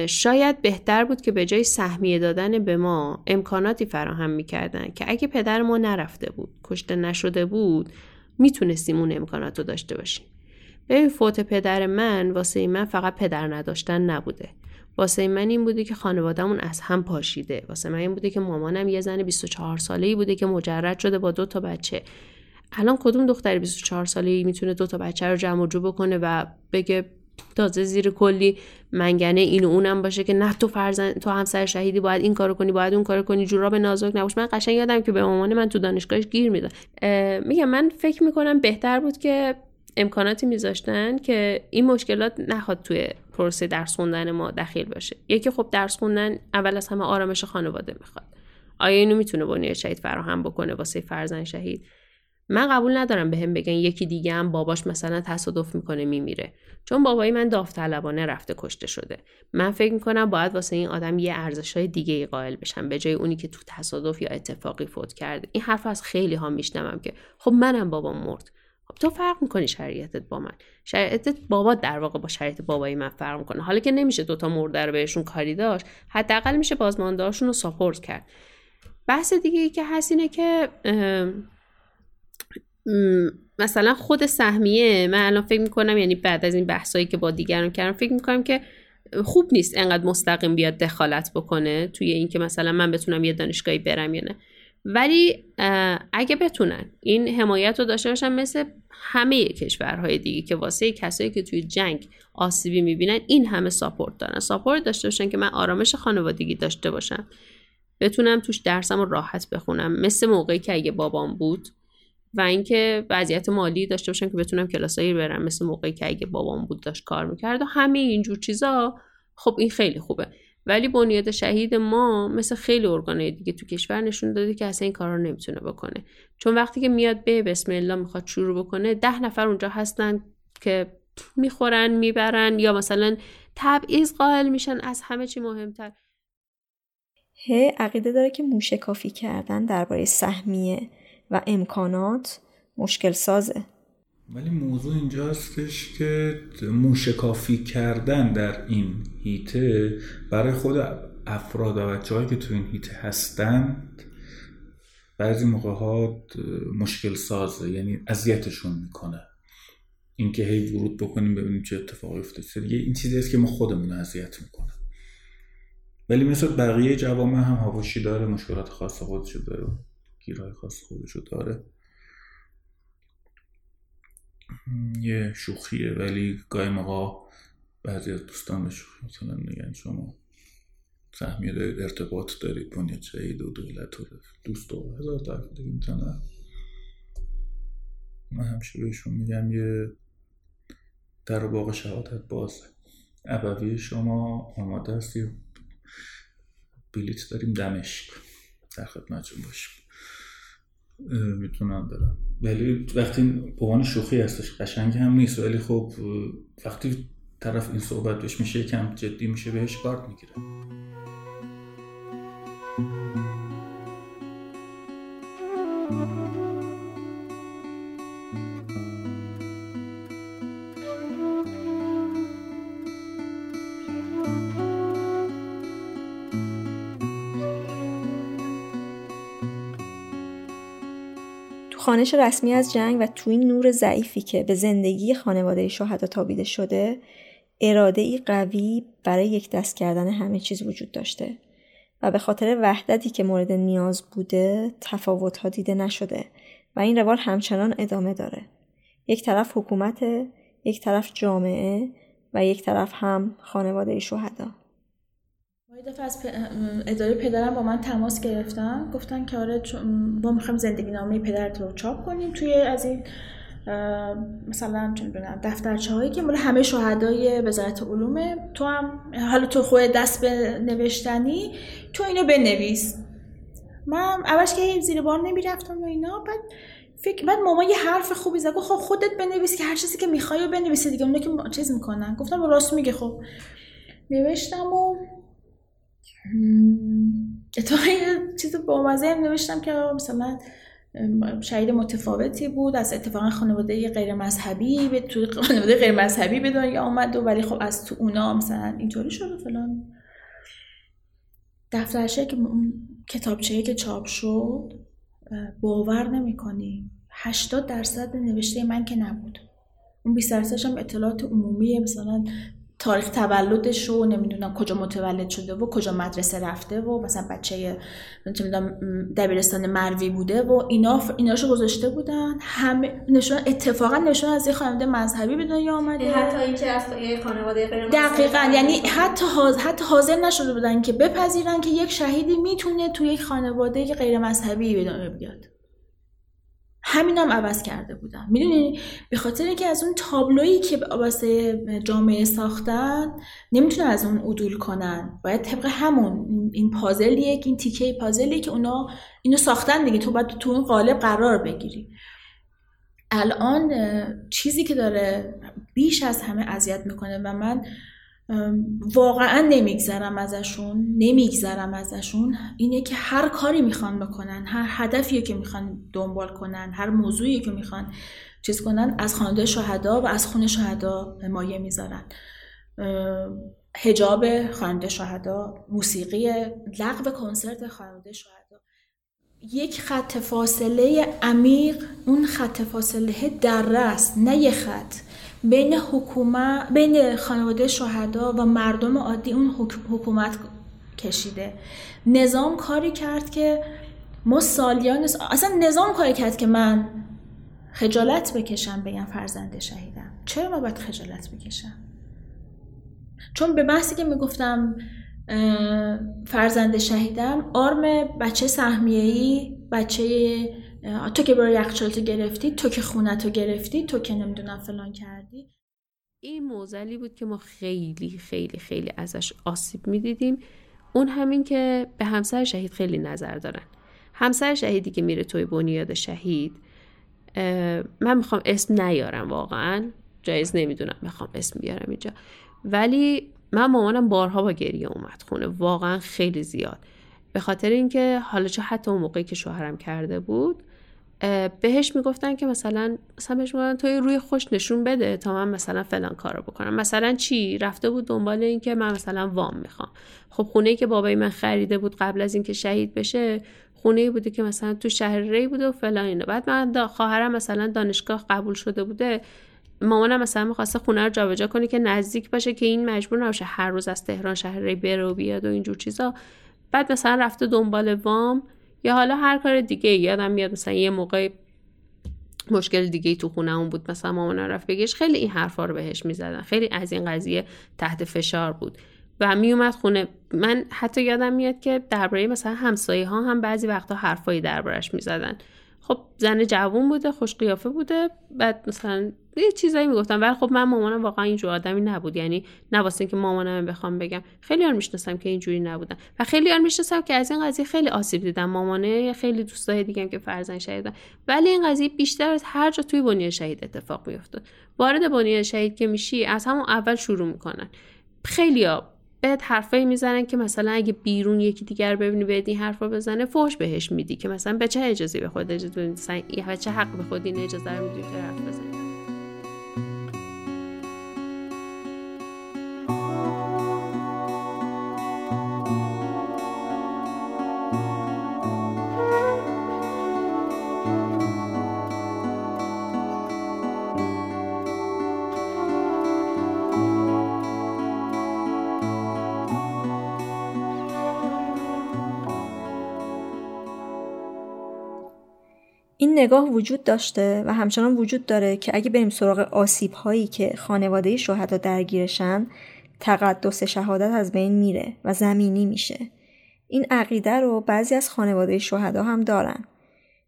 Speaker 1: شاید بهتر بود که به جای سهمیه دادن به ما امکاناتی فراهم می‌کردن که اگه پدر ما نرفته بود کشته نشده بود می‌تونستیم اون امکانات رو داشته باشیم. ببین فوت پدر من واسه من فقط پدر نداشتن نبوده. واسه من این بوده که خانوادهمون از هم پاشیده. واسه من این بوده که مامانم یه زن 24 ساله ای بوده که مجرد شده با دو تا بچه. الان کدوم دختر 24 ساله ای می‌تونه دو تا بچه رو جمع جو بکنه و بگه تازه زیر کلی منگنه این و اونم باشه که نه تو فرزن تو همسر شهیدی باید این کارو کنی باید اون کارو کنی جوراب نازک نباش. من قشنگ یادم که به مامان من تو دانشگاهش گیر می‌داد. میگم من فکر می‌کنم بهتر بود که امکاناتی میذاشتن که این مشکلات نخواد توی پروسه درس خوندن ما دخیل باشه. یکی خب درس خوندن اول از همه آرامش خانواده می‌خواد. آیا اینو می‌تونه بنیاد شهید فراهم بکنه واسه فرزند شهید؟ من قبول ندارم بهم به بگن یکی دیگه هم باباش مثلا تصادف می‌کنه میمیره. چون بابای من داوطلبانه رفته کشته شده. من فکر می‌کنم باید واسه این آدم یه ارزش های دیگه ای قائل بشم به جای اونی که تو تصادف یا اتفاقی فوت کرده. این حرف از خیلی ها میشنوم که خب منم بابام مرد. خب تو فرق می‌کنی شریعتت با من. شریعتت بابا در واقع با شریعت بابای من فرق می‌کنه. حالا که نمیشه دوتا مرده رو بهشون کاری داشت حداقل میشه بازماندهاشون رو ساپورت کرد. بحث دیگه ای که هست اینه که مثلا خود سهمیه من الان فکر می‌کنم یعنی بعد از این بحثایی که با دیگران کردم فکر می‌کنم که خوب نیست انقدر مستقیم بیاد دخالت بکنه توی اینکه مثلا من بتونم یه دانشگاهی برم یا نه. ولی اگه بتونن این حمایت رو داشته باشن مثل همه کشورهای دیگه که واسه کسایی که توی جنگ آسیبی می‌بینن این همه ساپورت دارن. ساپورت داشته باشن که من آرامش خانوادگی داشته باشم. بتونم توش درسم راحت بخونم. مثل موقعی که اگه بابام بود و اینکه وضعیت مالی داشته باشم که بتونم کلاسایی برم. مثل موقعی که اگه بابام بود داشت کار می‌کرد و همه اینجور چیزا خب این خیلی خوبه. ولی بنیاد شهید ما مثل خیلی ارگانهای دیگه تو کشور نشون داده که اصلا این کار رو نمی‌تونه بکنه. چون وقتی که میاد به بسم الله می‌خواد شروع بکنه ده نفر اونجا هستن که می‌خورن می‌برن یا مثلا تبعیض قائل میشن از همه چی مهمتر.
Speaker 4: ه عقیده داره که موشکافی کردن درباره سهمیه. و امکانات مشکل سازه
Speaker 5: ولی موضوع اینجا هستش که موشکافی کردن در این هیته برای خود افراد و بچه که تو این هیته هستند بعضی موقع ها مشکل سازه یعنی اذیتشون می‌کنه. اینکه هی ورود بکنیم ببینیم چه اتفاقی افتاده. یه این چیزی است که ما خودمون اذیت می‌کنه ولی مثل بقیه جوامع هم هواشی داره مشکلات خاص خودشو داره. گیرهای خاص خودشو داره. یه شوخیه ولی گاهی موقع بعضی از دوستان به شوخی مثلا میگن شما سهمیه دارید ارتباط دارید بنیاد شهید و دولت و دوست و هزار طرف دیگه می‌تونن من همیشه بهشون میگم یه در باغ شهادت بازه عبوی شما آماده هستی بلیت داریم دمشق. در خدمتشون باشیم. می‌تونم برم ولی وقتی بوان شوخی هستش قشنگ هم نیست ولی خب وقتی طرف این صحبت بهش میشه یکم جدی میشه بهش کارت می‌گیره
Speaker 4: خانش رسمی از جنگ و تو این نور ضعیفی که به زندگی خانواده شهدا تابیده شده اراده ای قوی برای یک دست کردن همه چیز وجود داشته و به خاطر وحدتی که مورد نیاز بوده تفاوت ها دیده نشده و این روال همچنان ادامه داره. یک طرف حکومت یک طرف جامعه و یک طرف هم خانواده شهدا.
Speaker 3: یه دفعه از اداره پدرم با من تماس گرفتن. گفتن که آره ما می‌خوایم زندگی نامه پدرت رو چاپ کنیم توی از این مثلا چه می‌دونم دفترچه هایی که مال همه شهدای وزارت علومه تو هم حالا تو خود دست به نوشتنی تو اینو بنویس. من اولش که زیر بار نمی‌رفتم و اینا بعد فکر بعد ماما حرف خوبی زد. خب خودت بنویس که هر چیزی که می‌خوای بنویسی دیگه. اونا که چیز می‌کنن. گفتم راست میگه خب. نوشتم و اتفاقا چیز با مزه نوشتم که مثلا شهید متفاوتی بود از اتفاقا خانواده غیر مذهبی به تو خانواده غیر مذهبی به دنیا آمد و ولی خب از تو اونا مثلا اینطوری شد و فلان. دفترچه که کتابچه که چاپ شد باور نمی‌کنی. 80 درصد نوشته من که نبود. اون 20 درصدش هم اطلاعات عمومی مثلا تاریخ تولدش رو نمی‌دونم کجا متولد شده و کجا مدرسه رفته و مثلا بچه دبیرستان مروی بوده و اینا ایناشو گذاشته بودن. همه نشون اتفاقا نشون از یه خانواده مذهبی به دنیا آمده.
Speaker 4: حتی اینکه از یه خانواده غیر
Speaker 3: دقیقا یعنی حتی حاضر, حتی حاضر نشده بودن که بپذیرن که یک شهیدی می‌تونه تو یک خانواده غیر مذهبی به دنیا بیاد. همین هم عوض کرده بودم. می‌دونی؟ به خاطر اینکه از اون تابلویی که واسه جامعه ساختن نمی‌تونن از اون عدول کنن. باید طبق همون این پازلیه این تیکه پازلیه که اونا اینو ساختن دیگه. تو باید تو اون قالب قرار بگیری. الان چیزی که داره بیش از همه اذیت می‌کنه و من واقعا نمیگذرم ازشون نمیگذرم ازشون. اینه که هر کاری می‌خوان بکنن هر هدفی که می‌خوان دنبال کنن هر موضوعی که می‌خوان چیز کنن از خانواده شهدا و از خون شهدا مایه می‌ذارن. هجاب خانواده شهدا موسیقی لغو کنسرت خانواده شهدا. یک خط فاصله عمیق اون خط فاصله در است نه یه خط. بین حکومت بین خانواده شهدا و مردم عادی اون حکومت کشیده. نظام کاری کرد که ما سالیان اصلا نظام کاری کرد که من خجالت بکشم بگم فرزند شهیدم. چرا ما باید خجالت بکشم؟ چون به بحثی که می‌گفتم فرزند شهیدم آرم بچه سهمیه‌ای بچه تو که برای یخچالتو گرفتی تو که خونتو گرفتی تو که نمی‌دونم فلان کردی.
Speaker 1: این موزلی بود که ما خیلی خیلی خیلی ازش آسیب می‌دیدیم. اون همین که به همسر شهید خیلی نظر دارن. همسر شهیدی که میره توی بنیاد شهید من می‌خوام اسم نیارم واقعا. جایز نمی‌دونم می‌خوام اسم بیارم اینجا. ولی من مامانم بارها با گریه اومد خونه واقعا خیلی زیاد. به خاطر اینکه حالا چه حتی اون موقعی که شوهرم کرده بود بهش می‌گفتن که مثلا مثلا بهش می‌گفتن توی روی خوش نشون بده تا من مثلا فلان کارو بکنم. مثلا چی؟ رفته بود دنبال این که من مثلا وام می‌خوام. خب خونه که بابای من خریده بود قبل از اینکه شهید بشه خونه بوده که مثلا تو شهر ری بوده و فلان اینو بعد من خواهرم مثلا دانشگاه قبول شده بوده. مامانم مثلا می‌خواسته خونه رو جابجا کنی که نزدیک باشه که این مجبور نباشه هر روز از تهران شهر ری بره و بیاد و اینجور چیزا. بعد مثلا رفته دنبال وام. یا حالا هر کار دیگه یادم میاد مثلا یه موقع مشکل دیگه تو خونه اون بود مثلا مامان رفت بگیش خیلی این حرفا رو بهش می‌زدن. خیلی از این قضیه تحت فشار بود. و میومد خونه. من حتی یادم میاد که درباره مثلا همسایه ها هم بعضی وقتا حرفایی دربارش می‌زدن. خب زن جوون بوده خوش قیافه بوده بعد مثلا یه چیزایی می‌گفتم. ولی خب من مامانم واقعا اینجور آدمی نبود. یعنی نواسته که مامانم بخوام بگم. خیلی می‌شناسم که اینجوری نبودن. و خیلی می‌شناسم که از این قضیه خیلی آسیب دیدم. مامانه خیلی دوستای دیگه که فرزن شهیدن ولی این قضیه بیشتر از هر جا توی بنیاد شهید اتفاق میفته وارد بنیاد شهید که میشی از همون اول شروع می‌کنن. خیلی بهت حرفایی می‌زنن که مثلا اگه بیرون یکی دیگر ببینی بهت این حرفا بزنه فوش بهش میدی که مثلا به چه اجازه به خود اجازه یا چه حق به خود اجازه رو میدی که حرف بزنی؟
Speaker 4: نگاه وجود داشته و همچنان وجود داره که اگه بریم سراغ آسیب هایی که خانواده شهدا درگیرشن تقدس شهادت از بین میره و زمینی میشه. این عقیده رو بعضی از خانواده شهدا هم دارن.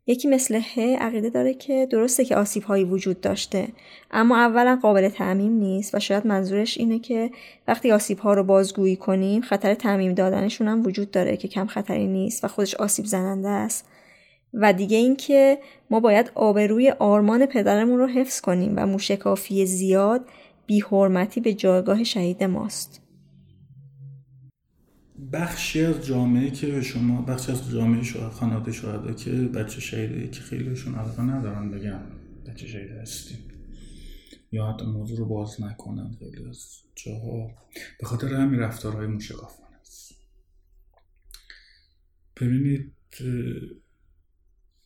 Speaker 4: یکی مثل ه عقیده داره که درسته که آسیب هایی وجود داشته اما اولا قابل تعمیم نیست و شاید منظورش اینه که وقتی آسیب ها رو بازگویی کنیم خطر تعمیم دادنشون هم وجود داره که کم خطری نیست و خودش آسیب زننده است. و دیگه اینکه ما باید آبروی آرمان پدرمون رو حفظ کنیم و موشکافی زیاد بیحرمتی به جایگاه شهید ماست.
Speaker 5: بخشی از جامعه که شما بخشی از جامعه شهدا خانواده شهدا که بچه شهیده که خیلیشون علاقه ندارن بگن بچه شهیده هستیم. یا حتی موضوع رو باز نکنن خیلی از جاها. به خاطر همین رفتارهای موشکافانه است. ببینید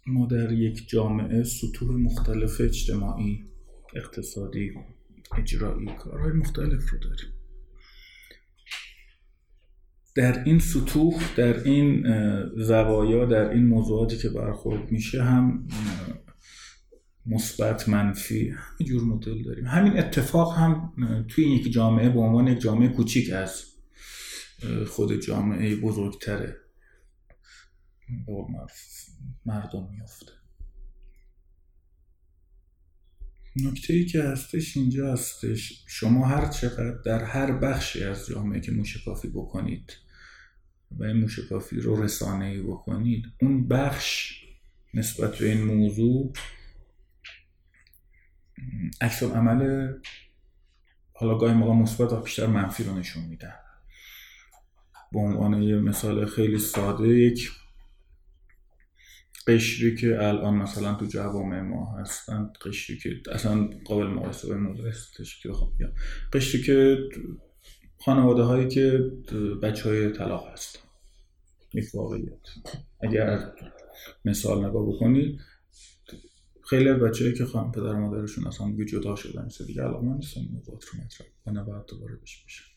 Speaker 5: ما در یک جامعه سطوح مختلف اجتماعی اقتصادی اجرایی کارهای مختلف رو داریم. در این سطوح در این زوایا در این موضوعاتی که برخورد میشه هم مثبت منفی جور مدل داریم. همین اتفاق هم توی یک جامعه به عنوان یک جامعه کوچیک از خود جامعه بزرگتره. مردم میفته نکته ای که هستش اینجا هستش. شما هر چقدر در هر بخشی از جامعه که موشکافی بکنید و این موشکافی رو رسانه ای بکنید اون بخش نسبت به این موضوع عکس عمل حالا گاهی موقع مثبت و بیشتر منفی رو نشون میدن به عنوان یه مثال خیلی ساده یک قشری که الان مثلا تو جوامع ما هستن قشری که اصلا قابل مقایسه با موضوع هستش که بخوام قشری که خانواده هایی که بچه های طلاق هست یک واقعیت. اگر مثال نگاه بکنید خیلی از بچه که خواهم پدر مادرشون اصلا دیگه جدا شدن مثل دیگه الان من نیستم موضوعات رو مطرح و نباید دوباره بشه.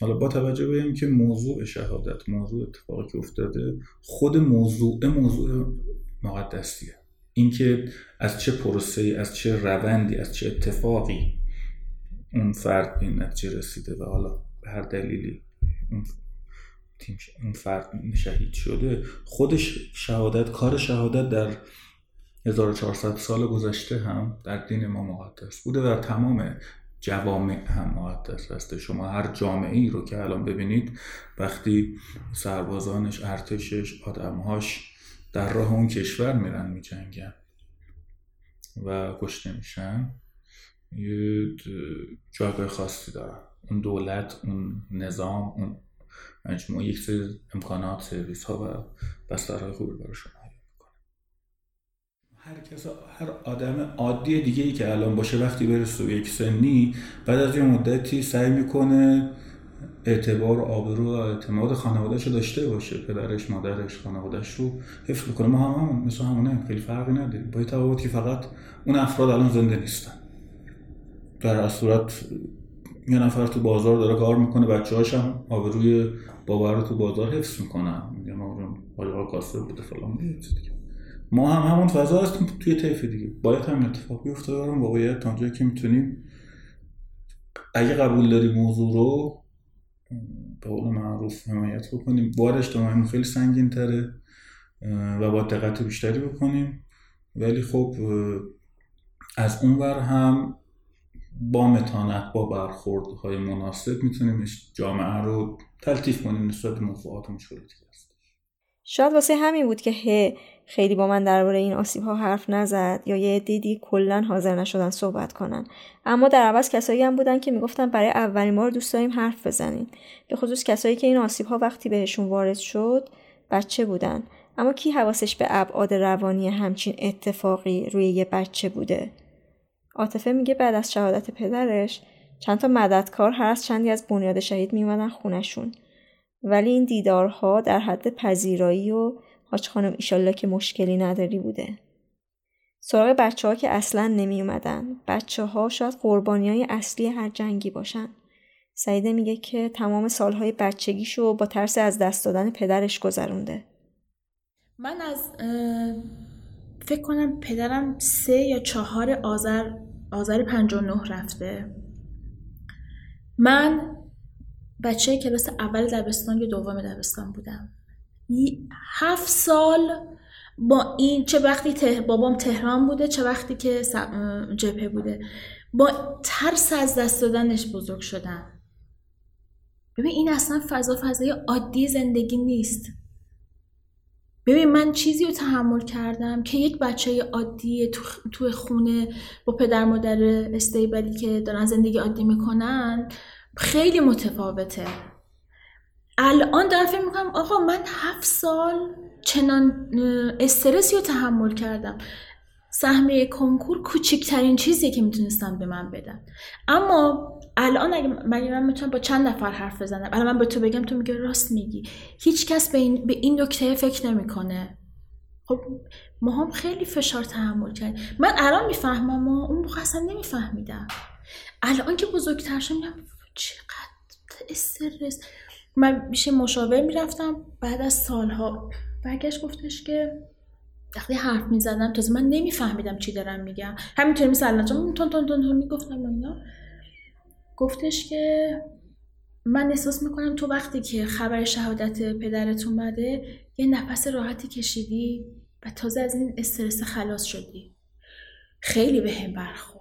Speaker 5: حالا با توجه به اینکه موضوع شهادت موضوع اتفاقی که افتاده خود موضوع موضوع مقدسیه. اینکه از چه پروسه از چه روندی از چه اتفاقی اون فرد به نتیجه رسیده و حالا به هر دلیلی اون اون فرد شهید شده خودش شهادت کار شهادت در 1400 سال گذشته هم در دین ما مقدس بوده و تمام جوامع هم مقدس هسته شما هر جامعه ای رو که الان ببینید وقتی سربازانش ارتشش آدمهاش در راه اون کشور میرن میجنگن و کشته میشن یه جایگاه خاصی دارن. اون دولت اون نظام اون مجموعه یک سری امکانات سرویس ها و بسترهای خوبی براشون هر کس هر آدم عادی دیگه ای که الان باشه وقتی برسه به یک سنی بعد از یه مدتی سعی می‌کنه اعتبار و آبرو و اعتماد خانوادهش رو داشته باشه پدرش مادرش خانوادهش رو حفظ کنه ما هم همون مثل همونه خیلی فرقی نداریم با تفاوت که فقط اون افراد الان زنده نیستن. در صورت یه نفر تو بازار داره کار می‌کنه بچه هاش هم آبروی بابا رو تو بازار حفظ می‌کنن. میگن آقا کاسه بوده فلان دیگه ما هم همون فضا هستیم توی طیف دیگه. باید همین اتفاق بیفته دارم واقعیت تا که می‌تونیم. اگه قبول داری موضوع رو به قول معروف حمایت بکنیم. بار اجتماعی خیلی سنگین تره و با دقت بیشتری بکنیم. ولی خب از اون ور هم با متانت با برخوردهای مناسب می‌تونیم جامعه رو تلطیف کنیم نسبت به موضوعات و مشکلاتی هست.
Speaker 4: شاید واسه همین بود که ه خیلی با من درباره این آسیب ها حرف نزد یا یه دیدی کلا حاضر نشدن صحبت کنن. اما در عوض کسایی هم بودن که می‌گفتن برای اولین بار دوست داریم حرف بزنین به خصوص کسایی که این آسیب ها وقتی بهشون وارد شد بچه بودن. اما کی حواسش به ابعاد روانی همچین اتفاقی روی یه بچه بوده؟ عاطفه میگه بعد از شهادت پدرش چندتا مددکار هر از چندی از بنیاد شهید میومدن خونشون ولی این دیدارها در حد پذیرایی و حاج خانم ایشالله که مشکلی نداری بوده. سراغ بچه ها که اصلا نمی اومدن. بچه ها شاید قربانی های اصلی هر جنگی باشن. سعیده میگه که تمام سالهای بچگیشو با ترس از دست دادن پدرش گذرونده.
Speaker 3: من از فکر کنم پدرم سه یا چهار آذر آذر 59 رفته من بچه کلاس اول دبستان یا دوم دبستان بودم. هفت سال با این چه وقتی ته... بابام تهران بوده چه وقتی که جبهه بوده. با ترس از دست دادنش بزرگ شدم. ببین این اصلا فضا فضای عادی زندگی نیست. ببین من چیزی رو تحمل کردم که یک بچه عادی تو, تو خونه با پدر مادر استیبلی که دارن زندگی عادی می‌کنن خیلی متفاوته. الان دارم فکر می‌کنم آقا من هفت سال چنان استرسی رو تحمل کردم. سهمیه کنکور کوچکترین چیزی که می‌تونستم به من بدن. اما الان اگه مگه من می‌تونم با چند نفر حرف بزنم؟ الان من به تو بگم تو میگه راست میگی. هیچ کس به این, به این نکته فکر نمی‌کنه. خب ما هم خیلی فشار تحمل کردیم من الان می‌فهمم و اون موقع اصلا نمیفهمیدم. الان که بزرگتر شدم چقدر استرس. من میشه مشاور می‌رفتم بعد از سالها برگشت گفتش که وقتی حرف می‌زدم تازه من نمیفهمیدم چی دارم میگم. همینطوری مثل الان تون تون تون تون می‌گفتم اینا. گفتش که من احساس می‌کنم تو وقتی که خبر شهادت پدرت اومده یه نفس راحتی کشیدی و تازه از این استرس خلاص شدی. خیلی به هم برخورد.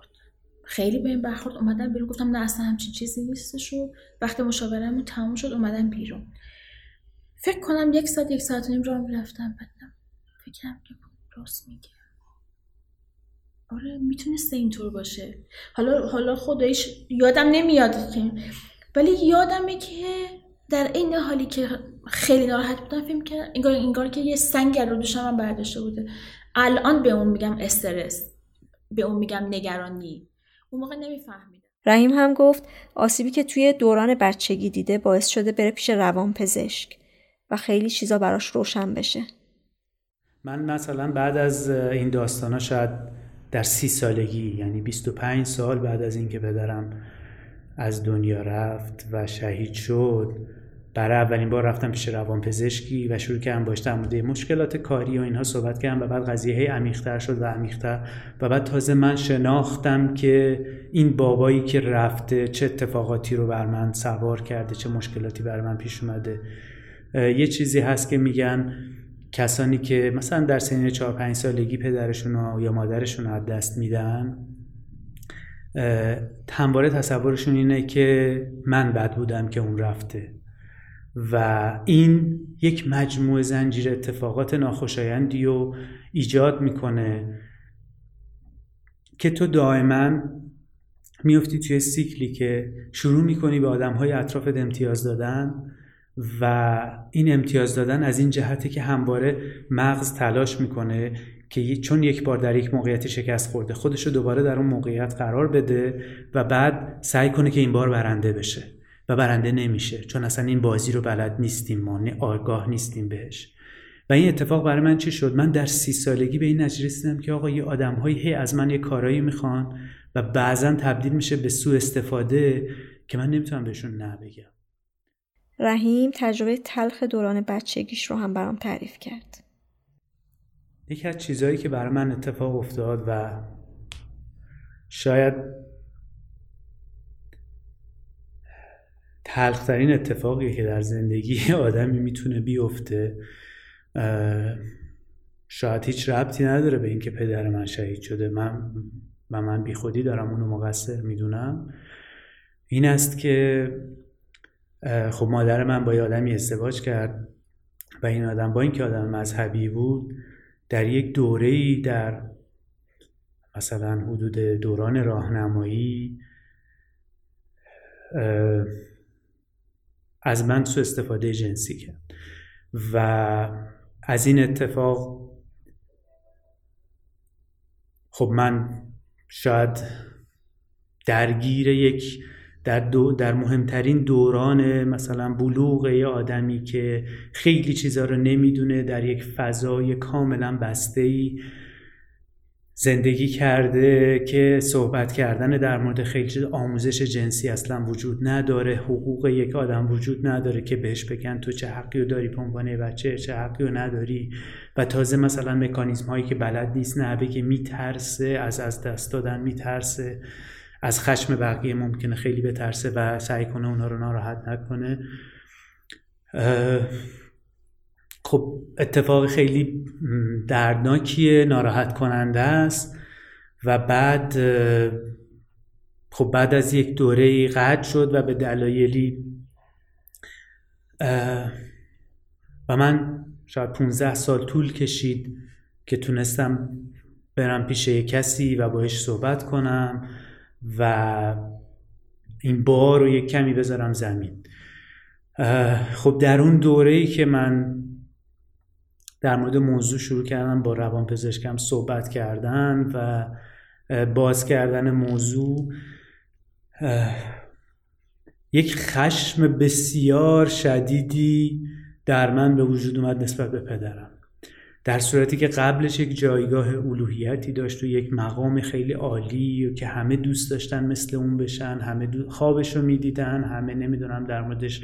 Speaker 3: خیلی به هم برخورد اومدم بیرون. گفتم نه اصلا همچین چیزی نیستش و وقتی مشاورمون تموم شد اومدم بیرون. فکر کنم یک ساعت یک ساعت و نیم راه رفتم بدم فکرم که راست میگه. آره می‌تونسته اینطور باشه. حالا حالا خودش یادم نمیاد که. ولی یادمه که در این حالی که خیلی ناراحت بودم فیلم که انگار انگار که یه سنگ رو دوشم برداشته بوده. الان به اون میگم استرس به اون میگم نگرانی. اون موقع نمیفهمیدم.
Speaker 4: رحیم هم گفت آسیبی که توی دوران بچگی دیده باعث شده بره پیش روان پزشک و خیلی چیزا براش روشن بشه.
Speaker 2: من مثلا بعد از این داستانا شاید در سی سالگی یعنی 25 سال بعد از اینکه پدرم از دنیا رفت و شهید شد برای اولین بار رفتم پیش روان پزشکی و شروع کردم باش در مورد مشکلات کاری و اینها صحبت کردم و بعد قضیه هی عمیق‌تر شد و عمیق‌تر و بعد تازه من شناختم که این بابایی که رفته چه اتفاقاتی رو بر من سوار کرده چه مشکلاتی بر من پیش اومده. یه چیزی هست که میگن کسانی که مثلا در سن 4 5 سالگی پدرشون یا مادرشون رو از دست میدن همواره تصورشون اینه که من بد بودم که اون رفته. و این یک مجموعه زنجیر اتفاقات ناخوشایندی رو ایجاد می‌کنه که تو دائما میفتی توی سیکلی که شروع می‌کنی به آدم های اطرافت امتیاز دادن و این امتیاز دادن از این جهته که همواره مغز تلاش می‌کنه که چون یک بار در یک موقعیت شکست خورده خودش رو دوباره در اون موقعیت قرار بده و بعد سعی کنه که این بار برنده بشه. و برنده نمیشه چون اصلا این بازی رو بلد نیستیم ما آگاه نیستیم بهش. و این اتفاق برای من چی شد؟ من در سی سالگی به این نتیجه رسیدم که آقا یه آدمهایی هی از من یه کارایی می‌خوان و بعضا تبدیل میشه به سوء استفاده که من نمی‌تونم بهشون نه بگم.
Speaker 4: رحیم تجربه تلخ دوران بچگیش رو هم برام تعریف کرد.
Speaker 2: یکی از چیزهایی که برای من اتفاق افتاد و شاید تلخترین اتفاقی که در زندگی آدمی می‌تونه بیفته. شاید هیچ ربطی نداره به اینکه پدر من شهید شده. من و من بیخودی دارم اونو مقصر می‌دونم. این است که خب مادر من با یه آدمی ازدواج کرد و این آدم با اینکه آدم مذهبی بود در یک دوره ای در مثلا حدود دوران راهنمایی از من سو استفاده جنسی کرد. و از این اتفاق خب من شاید درگیر یک در, دو در مهمترین دوران مثلا بلوغ یه آدمی که خیلی چیزا رو نمی‌دونه در یک فضای کاملا بسته ای زندگی کرده که صحبت کردن در مورد خیلی چیز آموزش جنسی اصلا وجود نداره حقوق یک آدم وجود نداره که بهش بگن تو چه حقی رو داری به عنوان بچه چه حقی رو نداری. و تازه مثلا مکانیزم هایی که بلد نیست نه بگه میترسه از از دست دادن میترسه. از خشم بقیه ممکنه خیلی بترسه و سعی کنه اونا رو ناراحت نکنه. خب اتفاق خیلی دردناکیه ناراحت کننده است و بعد خب بعد از یک دوره قطع شد و به دلایلی و من شاید 15 سال طول کشید که تونستم برم پیش کسی و باش صحبت کنم و این بار رو یک کمی بذارم زمین. خب در اون دوره ای که من در مورد موضوع شروع کردم با روان پزشکم صحبت کردن و باز کردن موضوع یک خشم بسیار شدیدی در من به وجود اومد نسبت به پدرم. در صورتی که قبلش یک جایگاه الوهیتی داشت و یک مقام خیلی عالی و که همه دوست داشتن مثل اون بشن همه خوابش رو می‌دیدن همه نمی‌دونم در موردش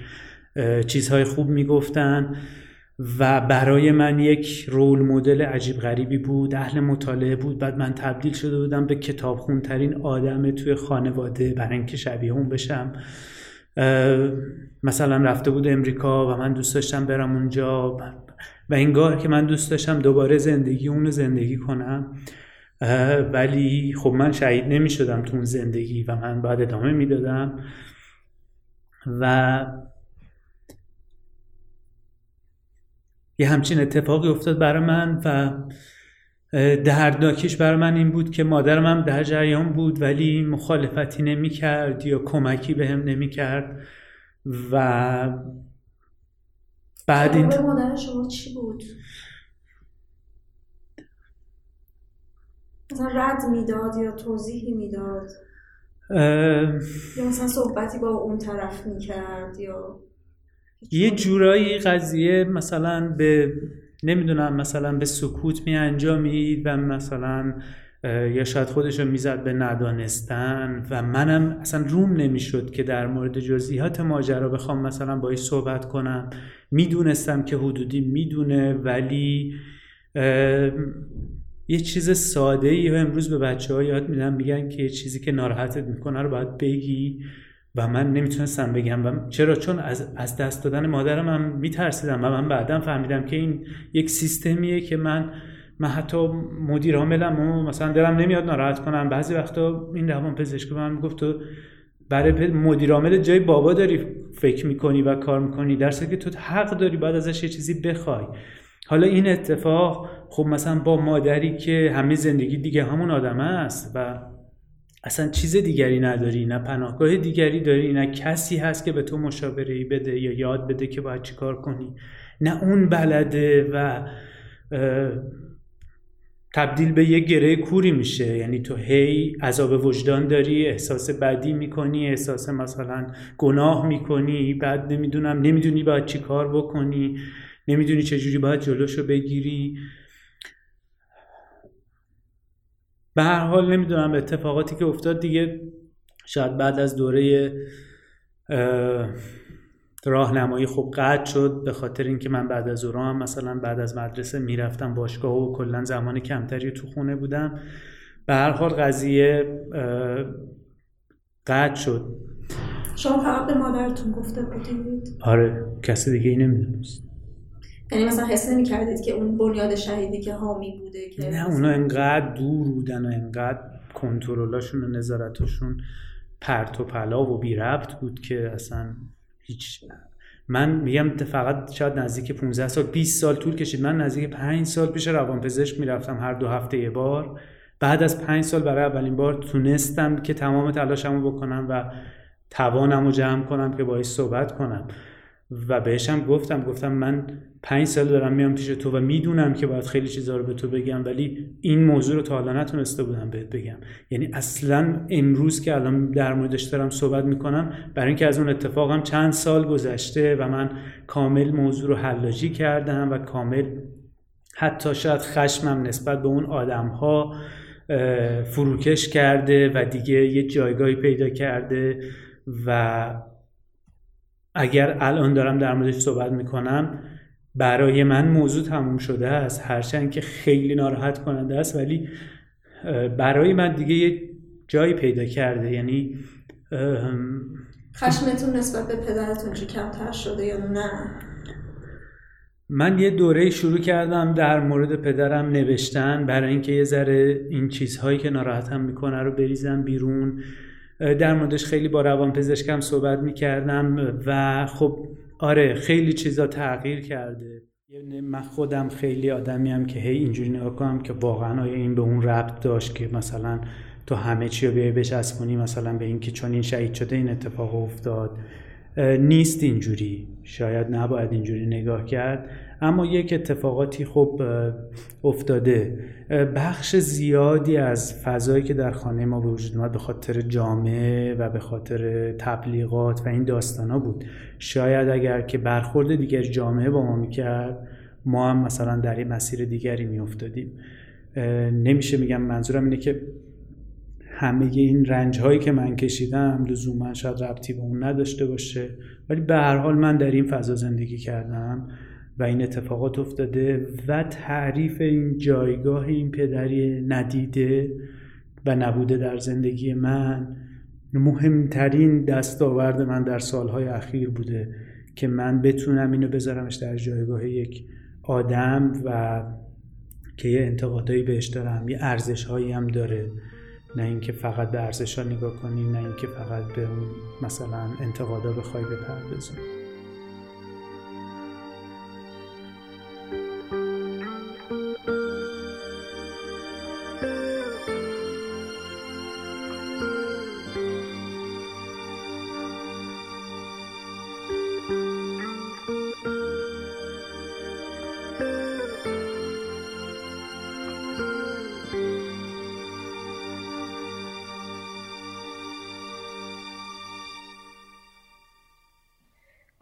Speaker 2: چیزهای خوب می‌گفتن. و برای من یک رول مدل عجیب غریبی بود اهل مطالعه بود. بعد من تبدیل شده بودم به کتاب خونترین آدم توی خانواده برای اینکه شبیه اون بشم. مثلا رفته بود امریکا و من دوست داشتم برم اونجا. و انگار که من دوست داشتم دوباره زندگی اونو زندگی کنم. ولی خب من شهید نمی شدم تو اون زندگی و من بعد ادامه می‌دادم. و یه همچین اتفاقی افتاد برای من و دردناکیش برای من این بود که مادرم هم در جریان بود ولی مخالفتی نمی کرد یا کمکی به هم نمی کرد و بعد این
Speaker 4: مادر شما چی بود؟ مثلا رد می‌داد یا توضیحی می‌داد یا مثلا صحبتی با اون طرف می‌کرد یا
Speaker 2: یه جورایی قضیه مثلا به نمی‌دونم مثلا به سکوت می انجامید و مثلا یا شاید خودش رو می‌زد به ندانستن و منم اصلا روم نمی‌شد که در مورد جزئیات ماجرا بخوام مثلا باش صحبت کنم. می‌دونستم که حدودی می‌دونه ولی یه چیز ساده ای امروز به بچه ها یاد میدم میگن که یه چیزی که ناراحتت می‌کنه رو باید بگی. و من نمی‌تونستم بگم و چرا؟ چون از, از دست دادن مادرم هم میترسیدم و من بعدا فهمیدم که این یک سیستمیه که من من حتی مدیر عاملم و مثلا دلم نمیاد ناراحت کنم. بعضی وقتا این روان پزشک به من می‌گفت تو برای مدیر عامل جای بابا داری فکر می‌کنی و کار می‌کنی. درسته که تو حق داری بعد ازش یه چیزی بخوای. حالا این اتفاق خب مثلا با مادری که همه زندگی دیگه همون آدم است و اصلا چیز دیگری نداری نه پناهگاه دیگری داری نه کسی هست که به تو مشاوره بده یا یاد بده که باید چیکار کنی. نه اون بلده و تبدیل به یه گره کوری میشه. یعنی تو هی عذاب وجدان داری احساس بدی می‌کنی احساس مثلا گناه می‌کنی بعد نمی‌دونم نمی‌دونی باید چی کار بکنی نمی‌دونی چجوری باید جلوشو بگیری. به هر حال نمی‌دونم اتفاقاتی که افتاد دیگه شاید بعد از دوره راهنمایی خوب قطع شد به خاطر اینکه من بعد از هم مثلا بعد از مدرسه می‌رفتم باشگاه و کلا زمان کمتری تو خونه بودم. به هر حال قضیه قطع شد.
Speaker 4: شما فقط به مادرتون گفته بودید؟
Speaker 2: آره کسی دیگه ای نمی‌دونست.
Speaker 4: یعنی مثلا حس نمی کردید که اون بنیاد شهیدی که حامی بوده که
Speaker 2: نه اونا انقدر دور بودن و انقدر کنترلاشون و نظارتاشون پرت و پلا و بی ربط بود که اصلا هیچ من میگم فقط شاید نزدیک 15 سال 20 سال طول کشید. من نزدیک 5 سال پیش روانپزشک می‌رفتم هر دو هفته یه بار. بعد از 5 سال برای اولین بار تونستم که تمام تلاشمو بکنم و توانم رو جمع کنم که باید صحبت کنم. و بهشم گفتم گفتم من پنج سال دارم میام پیش تو و می‌دونم که باید خیلی چیزا رو به تو بگم ولی این موضوع رو تا حالا نتونسته بودم بهت بگم. یعنی اصلا امروز که الان در موردش دارم صحبت می‌کنم برای اینکه از اون اتفاقم چند سال گذشته و من کامل موضوع رو حلاجی کردم و کامل حتی شاید خشمم نسبت به اون آدم ها فروکش کرده و دیگه یه جایگاهی پیدا کرده و اگر الان دارم در موردش صحبت می‌کنم برای من موضوع تموم شده است. هرچند که خیلی ناراحت کننده است ولی برای من دیگه یه جایی پیدا کرده. یعنی
Speaker 4: خشمتون نسبت به پدرتون چه کمتر شده یا نه؟
Speaker 2: من یه دوره شروع کردم در مورد پدرم نوشتن برای اینکه یه ذره این چیزهایی که ناراحتم می‌کنه رو بریزم بیرون. در موردش خیلی با روان پزشکم صحبت می‌کردم و خب آره خیلی چیزا تغییر کرده. من خودم خیلی آدمی هم که هی اینجوری نگاه کنم که واقعا آیا این به اون ربط داشت که مثلا تو همه چی رو بیای بچسبونی مثلا به اینکه چون این شهید شده این اتفاق افتاد. نیست اینجوری. شاید نباید اینجوری نگاه کرد. اما یک اتفاقاتی خب افتاده. بخش زیادی از فضایی که در خانه ما به وجود اومد به خاطر جامعه و به خاطر تبلیغات و این داستان ها بود. شاید اگر که برخورد دیگر جامعه با ما می‌کرد ما هم مثلا در این مسیر دیگری میافتادیم. نمیشه میگم منظورم اینه که همه این رنج هایی که من کشیدم لزوما شاید ربطی به اون نداشته باشه. ولی به هر حال من در این فضا زندگی کردم. و این اتفاقات افتاده و تعریف این جایگاه این پدری ندیده و نبوده در زندگی من مهمترین دستاورد من در سالهای اخیر بوده که من بتونم اینو بذارمش در جایگاه یک آدم و که یه انتقادایی بهش دارم یه ارزش هم داره. نه اینکه فقط به ارزش ها نگاه کنی نه اینکه فقط به اون مثلا انتقادا بخوای بپردازی.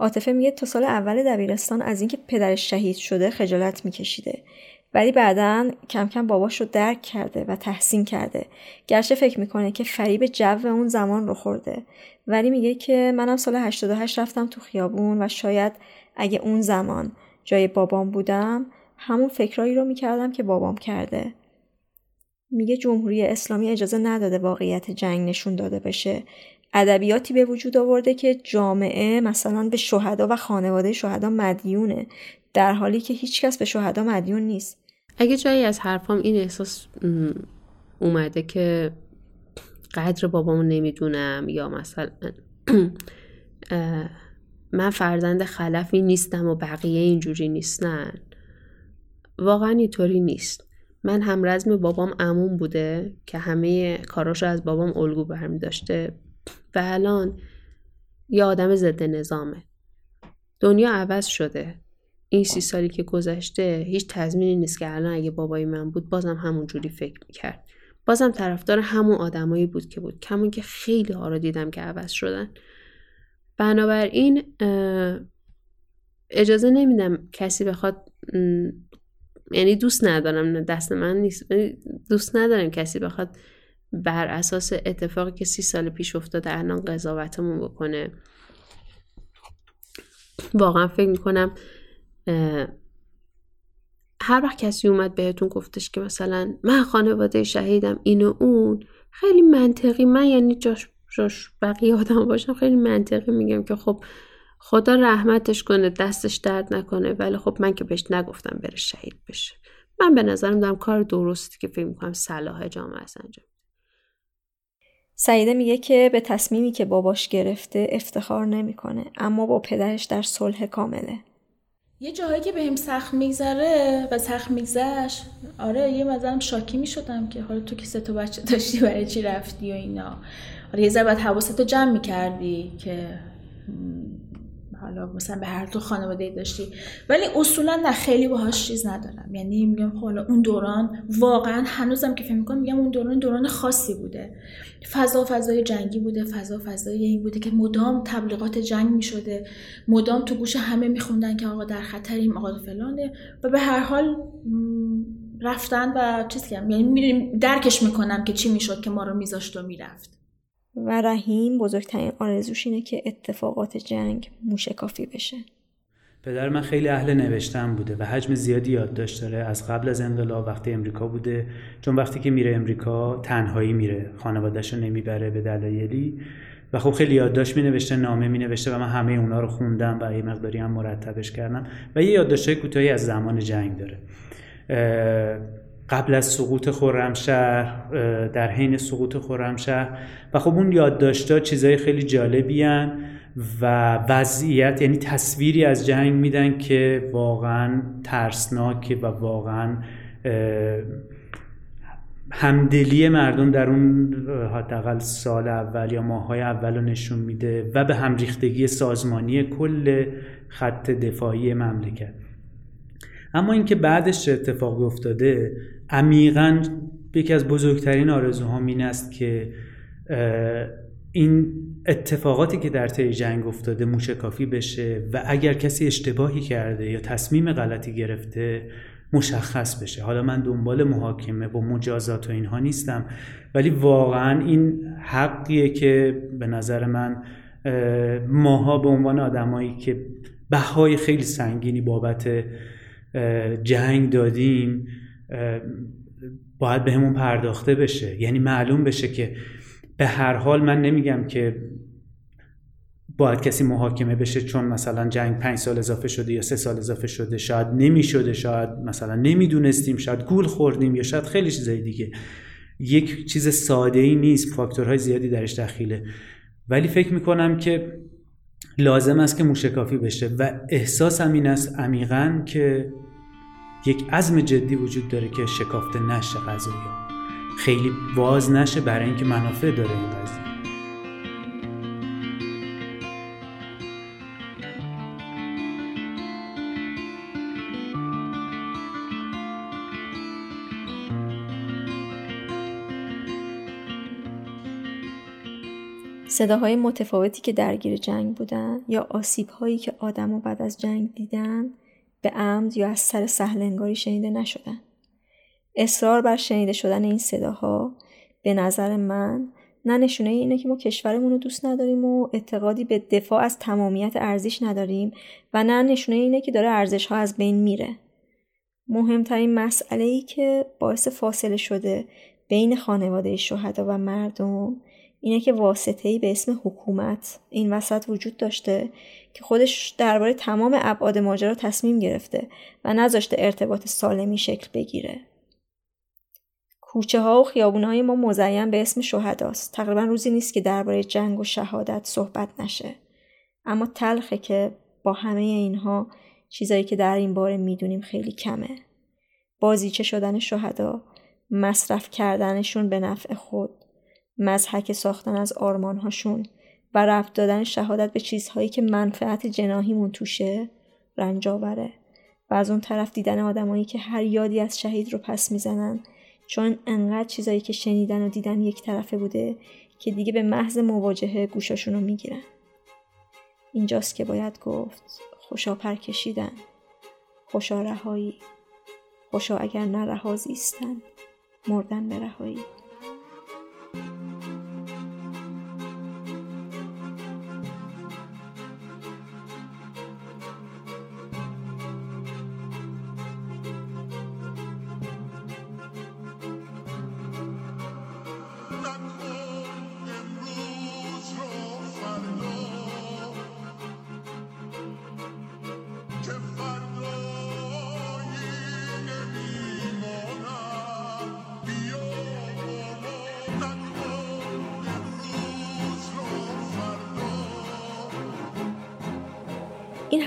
Speaker 4: عاطفه میگه تا سال اول دبیرستان از اینکه پدرش شهید شده خجالت میکشیده. ولی بعدا کم کم باباش رو درک کرده و تحسین کرده. گرچه فکر می‌کنه که فریب جو اون زمان رو خورده. ولی میگه که منم سال 88 رفتم تو خیابون و شاید اگه اون زمان جای بابام بودم همون فکرایی رو می‌کردم که بابام کرده. میگه جمهوری اسلامی اجازه نداده واقعیت جنگ نشون داده بشه. ادبیاتی به وجود آورده که جامعه مثلا به شهدا و خانواده شهدا مدیونه در حالی که هیچکس به شهدا مدیون نیست.
Speaker 1: اگه جایی از حرفام این احساس اومده که قدر بابامو نمی‌دونم یا مثلا من فرزند خلفی نیستم و بقیه اینجوری نیستن. واقعا اینطوری نیست. من هم رزم بابام امون بوده که همه کاراشو از بابام الگو برمی داشته و الان یه آدم ضد نظامه. دنیا عوض شده. این سی سالی که گذشته هیچ تضمینی نیست که الان اگه بابای من بود بازم همون جوری فکر می‌کرد. بازم طرفدار همون آدمایی بود که بود. کمون که خیلی ها رو دیدم که عوض شدن. بنابراین اجازه نمیدم کسی بخواد یعنی دوست ندارم دست من نیست. دوست ندارم کسی بخواد بر اساس اتفاقی که سی سال پیش افتاده الان قضاوتمون بکنه. واقعا فکر می‌کنم هر وقت کسی اومد بهتون گفتش که مثلا من خانواده شهیدم این و اون خیلی منطقی من یعنی جاش, جاش بقیه آدم باشم خیلی منطقی میگم که خب خدا رحمتش کنه دستش درد نکنه ولی خب من که بهش نگفتم بره شهید بشه. من به نظرم دارم کار درستی که فکر می‌کنم صلاح جامعه است انجام
Speaker 4: سعیده میگه که به تصمیمی که باباش گرفته افتخار نمی‌کنه اما با پدرش در صلح کامله.
Speaker 3: یه جاهایی که بهم سخت میگذره و سخت میگذشت آره یه مثلا شاکی می‌شدم که حالا تو که سه تا بچه داشتی برای چی رفتی و اینا. آره یه ذره باید حواستو جمع می‌کردی که مثلا به هر تو خانواده داشتی. ولی اصولا نه خیلی باهاش چیز ندارم. یعنی میگم خب حالا اون دوران واقعا هنوزم که فکر می‌کنم میگم اون دوران دوران خاصی بوده. فضا فضای جنگی بوده فضا فضای این بوده که مدام تبلیغات جنگ می‌شده. مدام تو گوش همه میخوندن که آقا در خطریم آقا فلانه. و به هر حال رفتن و چیز کردم. یعنی درکش می‌کنم که چی می‌شد که ما رو میذاشت و می‌رفت.
Speaker 4: و رحیم بزرگترین آرزوش اینه که اتفاقات جنگ موشکافی بشه.
Speaker 2: پدر من خیلی اهل نوشتن بوده و حجم زیادی یادداشت داره. از قبل از انقلاب وقتی امریکا بوده چون وقتی که میره امریکا تنهایی میره خانوادهش رو نمی‌بره به دلایلی. و خب خیلی یادداشت می نوشته نامه می نوشته و من همه اونا رو خوندم و یه مقداری هم مرتبش کردم. و یه یادداشت کوتاهی از زمان جنگ داره. قبل از سقوط خرمشهر در حین سقوط خرمشهر. و خب اون یادداشت‌ها چیزای خیلی جالبی و وضعیت یعنی تصویری از جنگ میدن که واقعا ترسناکه و واقعا همدلی مردم در اون حداقل سال اول یا ماهای اول رو نشون میده و به همریختگی سازمانی کل خط دفاعی مملکت. اما اینکه بعدش چه اتفاقی افتاده عمیقا یکی از بزرگترین آرزوهام این است که این اتفاقاتی که در طی جنگ افتاده موشکافی بشه و اگر کسی اشتباهی کرده یا تصمیم غلطی گرفته مشخص بشه. حالا من دنبال محاکمه و مجازات و اینها نیستم ولی واقعا این حقیه که به نظر من ماها به عنوان آدمایی که بهای خیلی سنگینی بابت جنگ دادیم باید به همون پرداخته بشه. یعنی معلوم بشه که به هر حال من نمیگم که باید کسی محاکمه بشه چون مثلا جنگ پنج سال اضافه شده یا سه سال اضافه شده. شاید نمی شده شاید مثلا نمی‌دونستیم شاید گول خوردیم یا شاید خیلی چیزای دیگه. یک چیز ساده ای نیست فاکتورهای زیادی درش دخیله. ولی فکر می‌کنم که لازم است که موشکافی بشه و احساسم این است عمیقا که یک عزم جدی وجود داره که شکافته نشه قضایی خیلی باز نشه برای اینکه منافع داره این قضیه.
Speaker 4: صداهای متفاوتی که درگیر جنگ بودن یا آسیبهایی که آدم و بعد از جنگ دیدن به عمد یا از سر سهلنگاری شنیده نشدن. اصرار بر شنیده شدن این صداها به نظر من نه نشونه اینه که ما کشورمون رو دوست نداریم و اعتقادی به دفاع از تمامیت ارزش نداریم و نه نشونه اینه که داره ارزش ها از بین میره. مهمترین مسئله ای که باعث فاصله شده بین خانواده شهدا و مردم اینه که واسطه ای به اسم حکومت این وسط وجود داشته که خودش درباره تمام ابعاد ماجرا تصمیم گرفته و نذاشته ارتباط سالمی شکل بگیره. کوچه ها و خیابون های ما مزین به اسم شهداست. تقریبا روزی نیست که درباره جنگ و شهادت صحبت نشه. اما تلخه که با همه اینها چیزایی که در این باره می‌دونیم خیلی کمه. بازیچه شدن شهدا، مصرف کردنشون به نفع خود، مزحک ساختن از آرمانهاشون و رفت دادن شهادت به چیزهایی که منفعت جناهیمون توشه رنجاوره و از اون طرف دیدن آدمایی که هر یادی از شهید رو پس می‌زنن چون انقدر چیزایی که شنیدن و دیدن یک طرفه بوده که دیگه به محض مواجهه گوشاشون رو می‌گیرن. اینجاست که باید گفت خوشا پر کشیدن. خوشا رهایی. خوشا اگر نه رها زیستن. مردن به رهایی.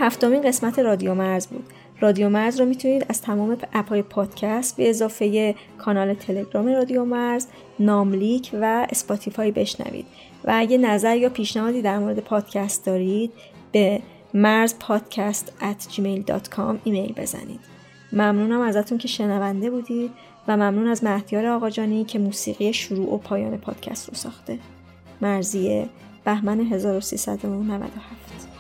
Speaker 4: هفتمین قسمت رادیو مرز بود. رادیو مرز رو می‌تونید از تمام اپ‌های پادکست به اضافه کانال تلگرام رادیو مرز ناملیک و Spotify بشنوید. و اگه نظر یا پیشنهادی در مورد پادکست دارید به مرز پادکست at gmail.com ایمیل بزنید. ممنونم ازتون که شنونده بودید و ممنون از مهدیار آقاجانی که موسیقی شروع و پایان پادکست رو ساخته. مرزیه بهمن 1397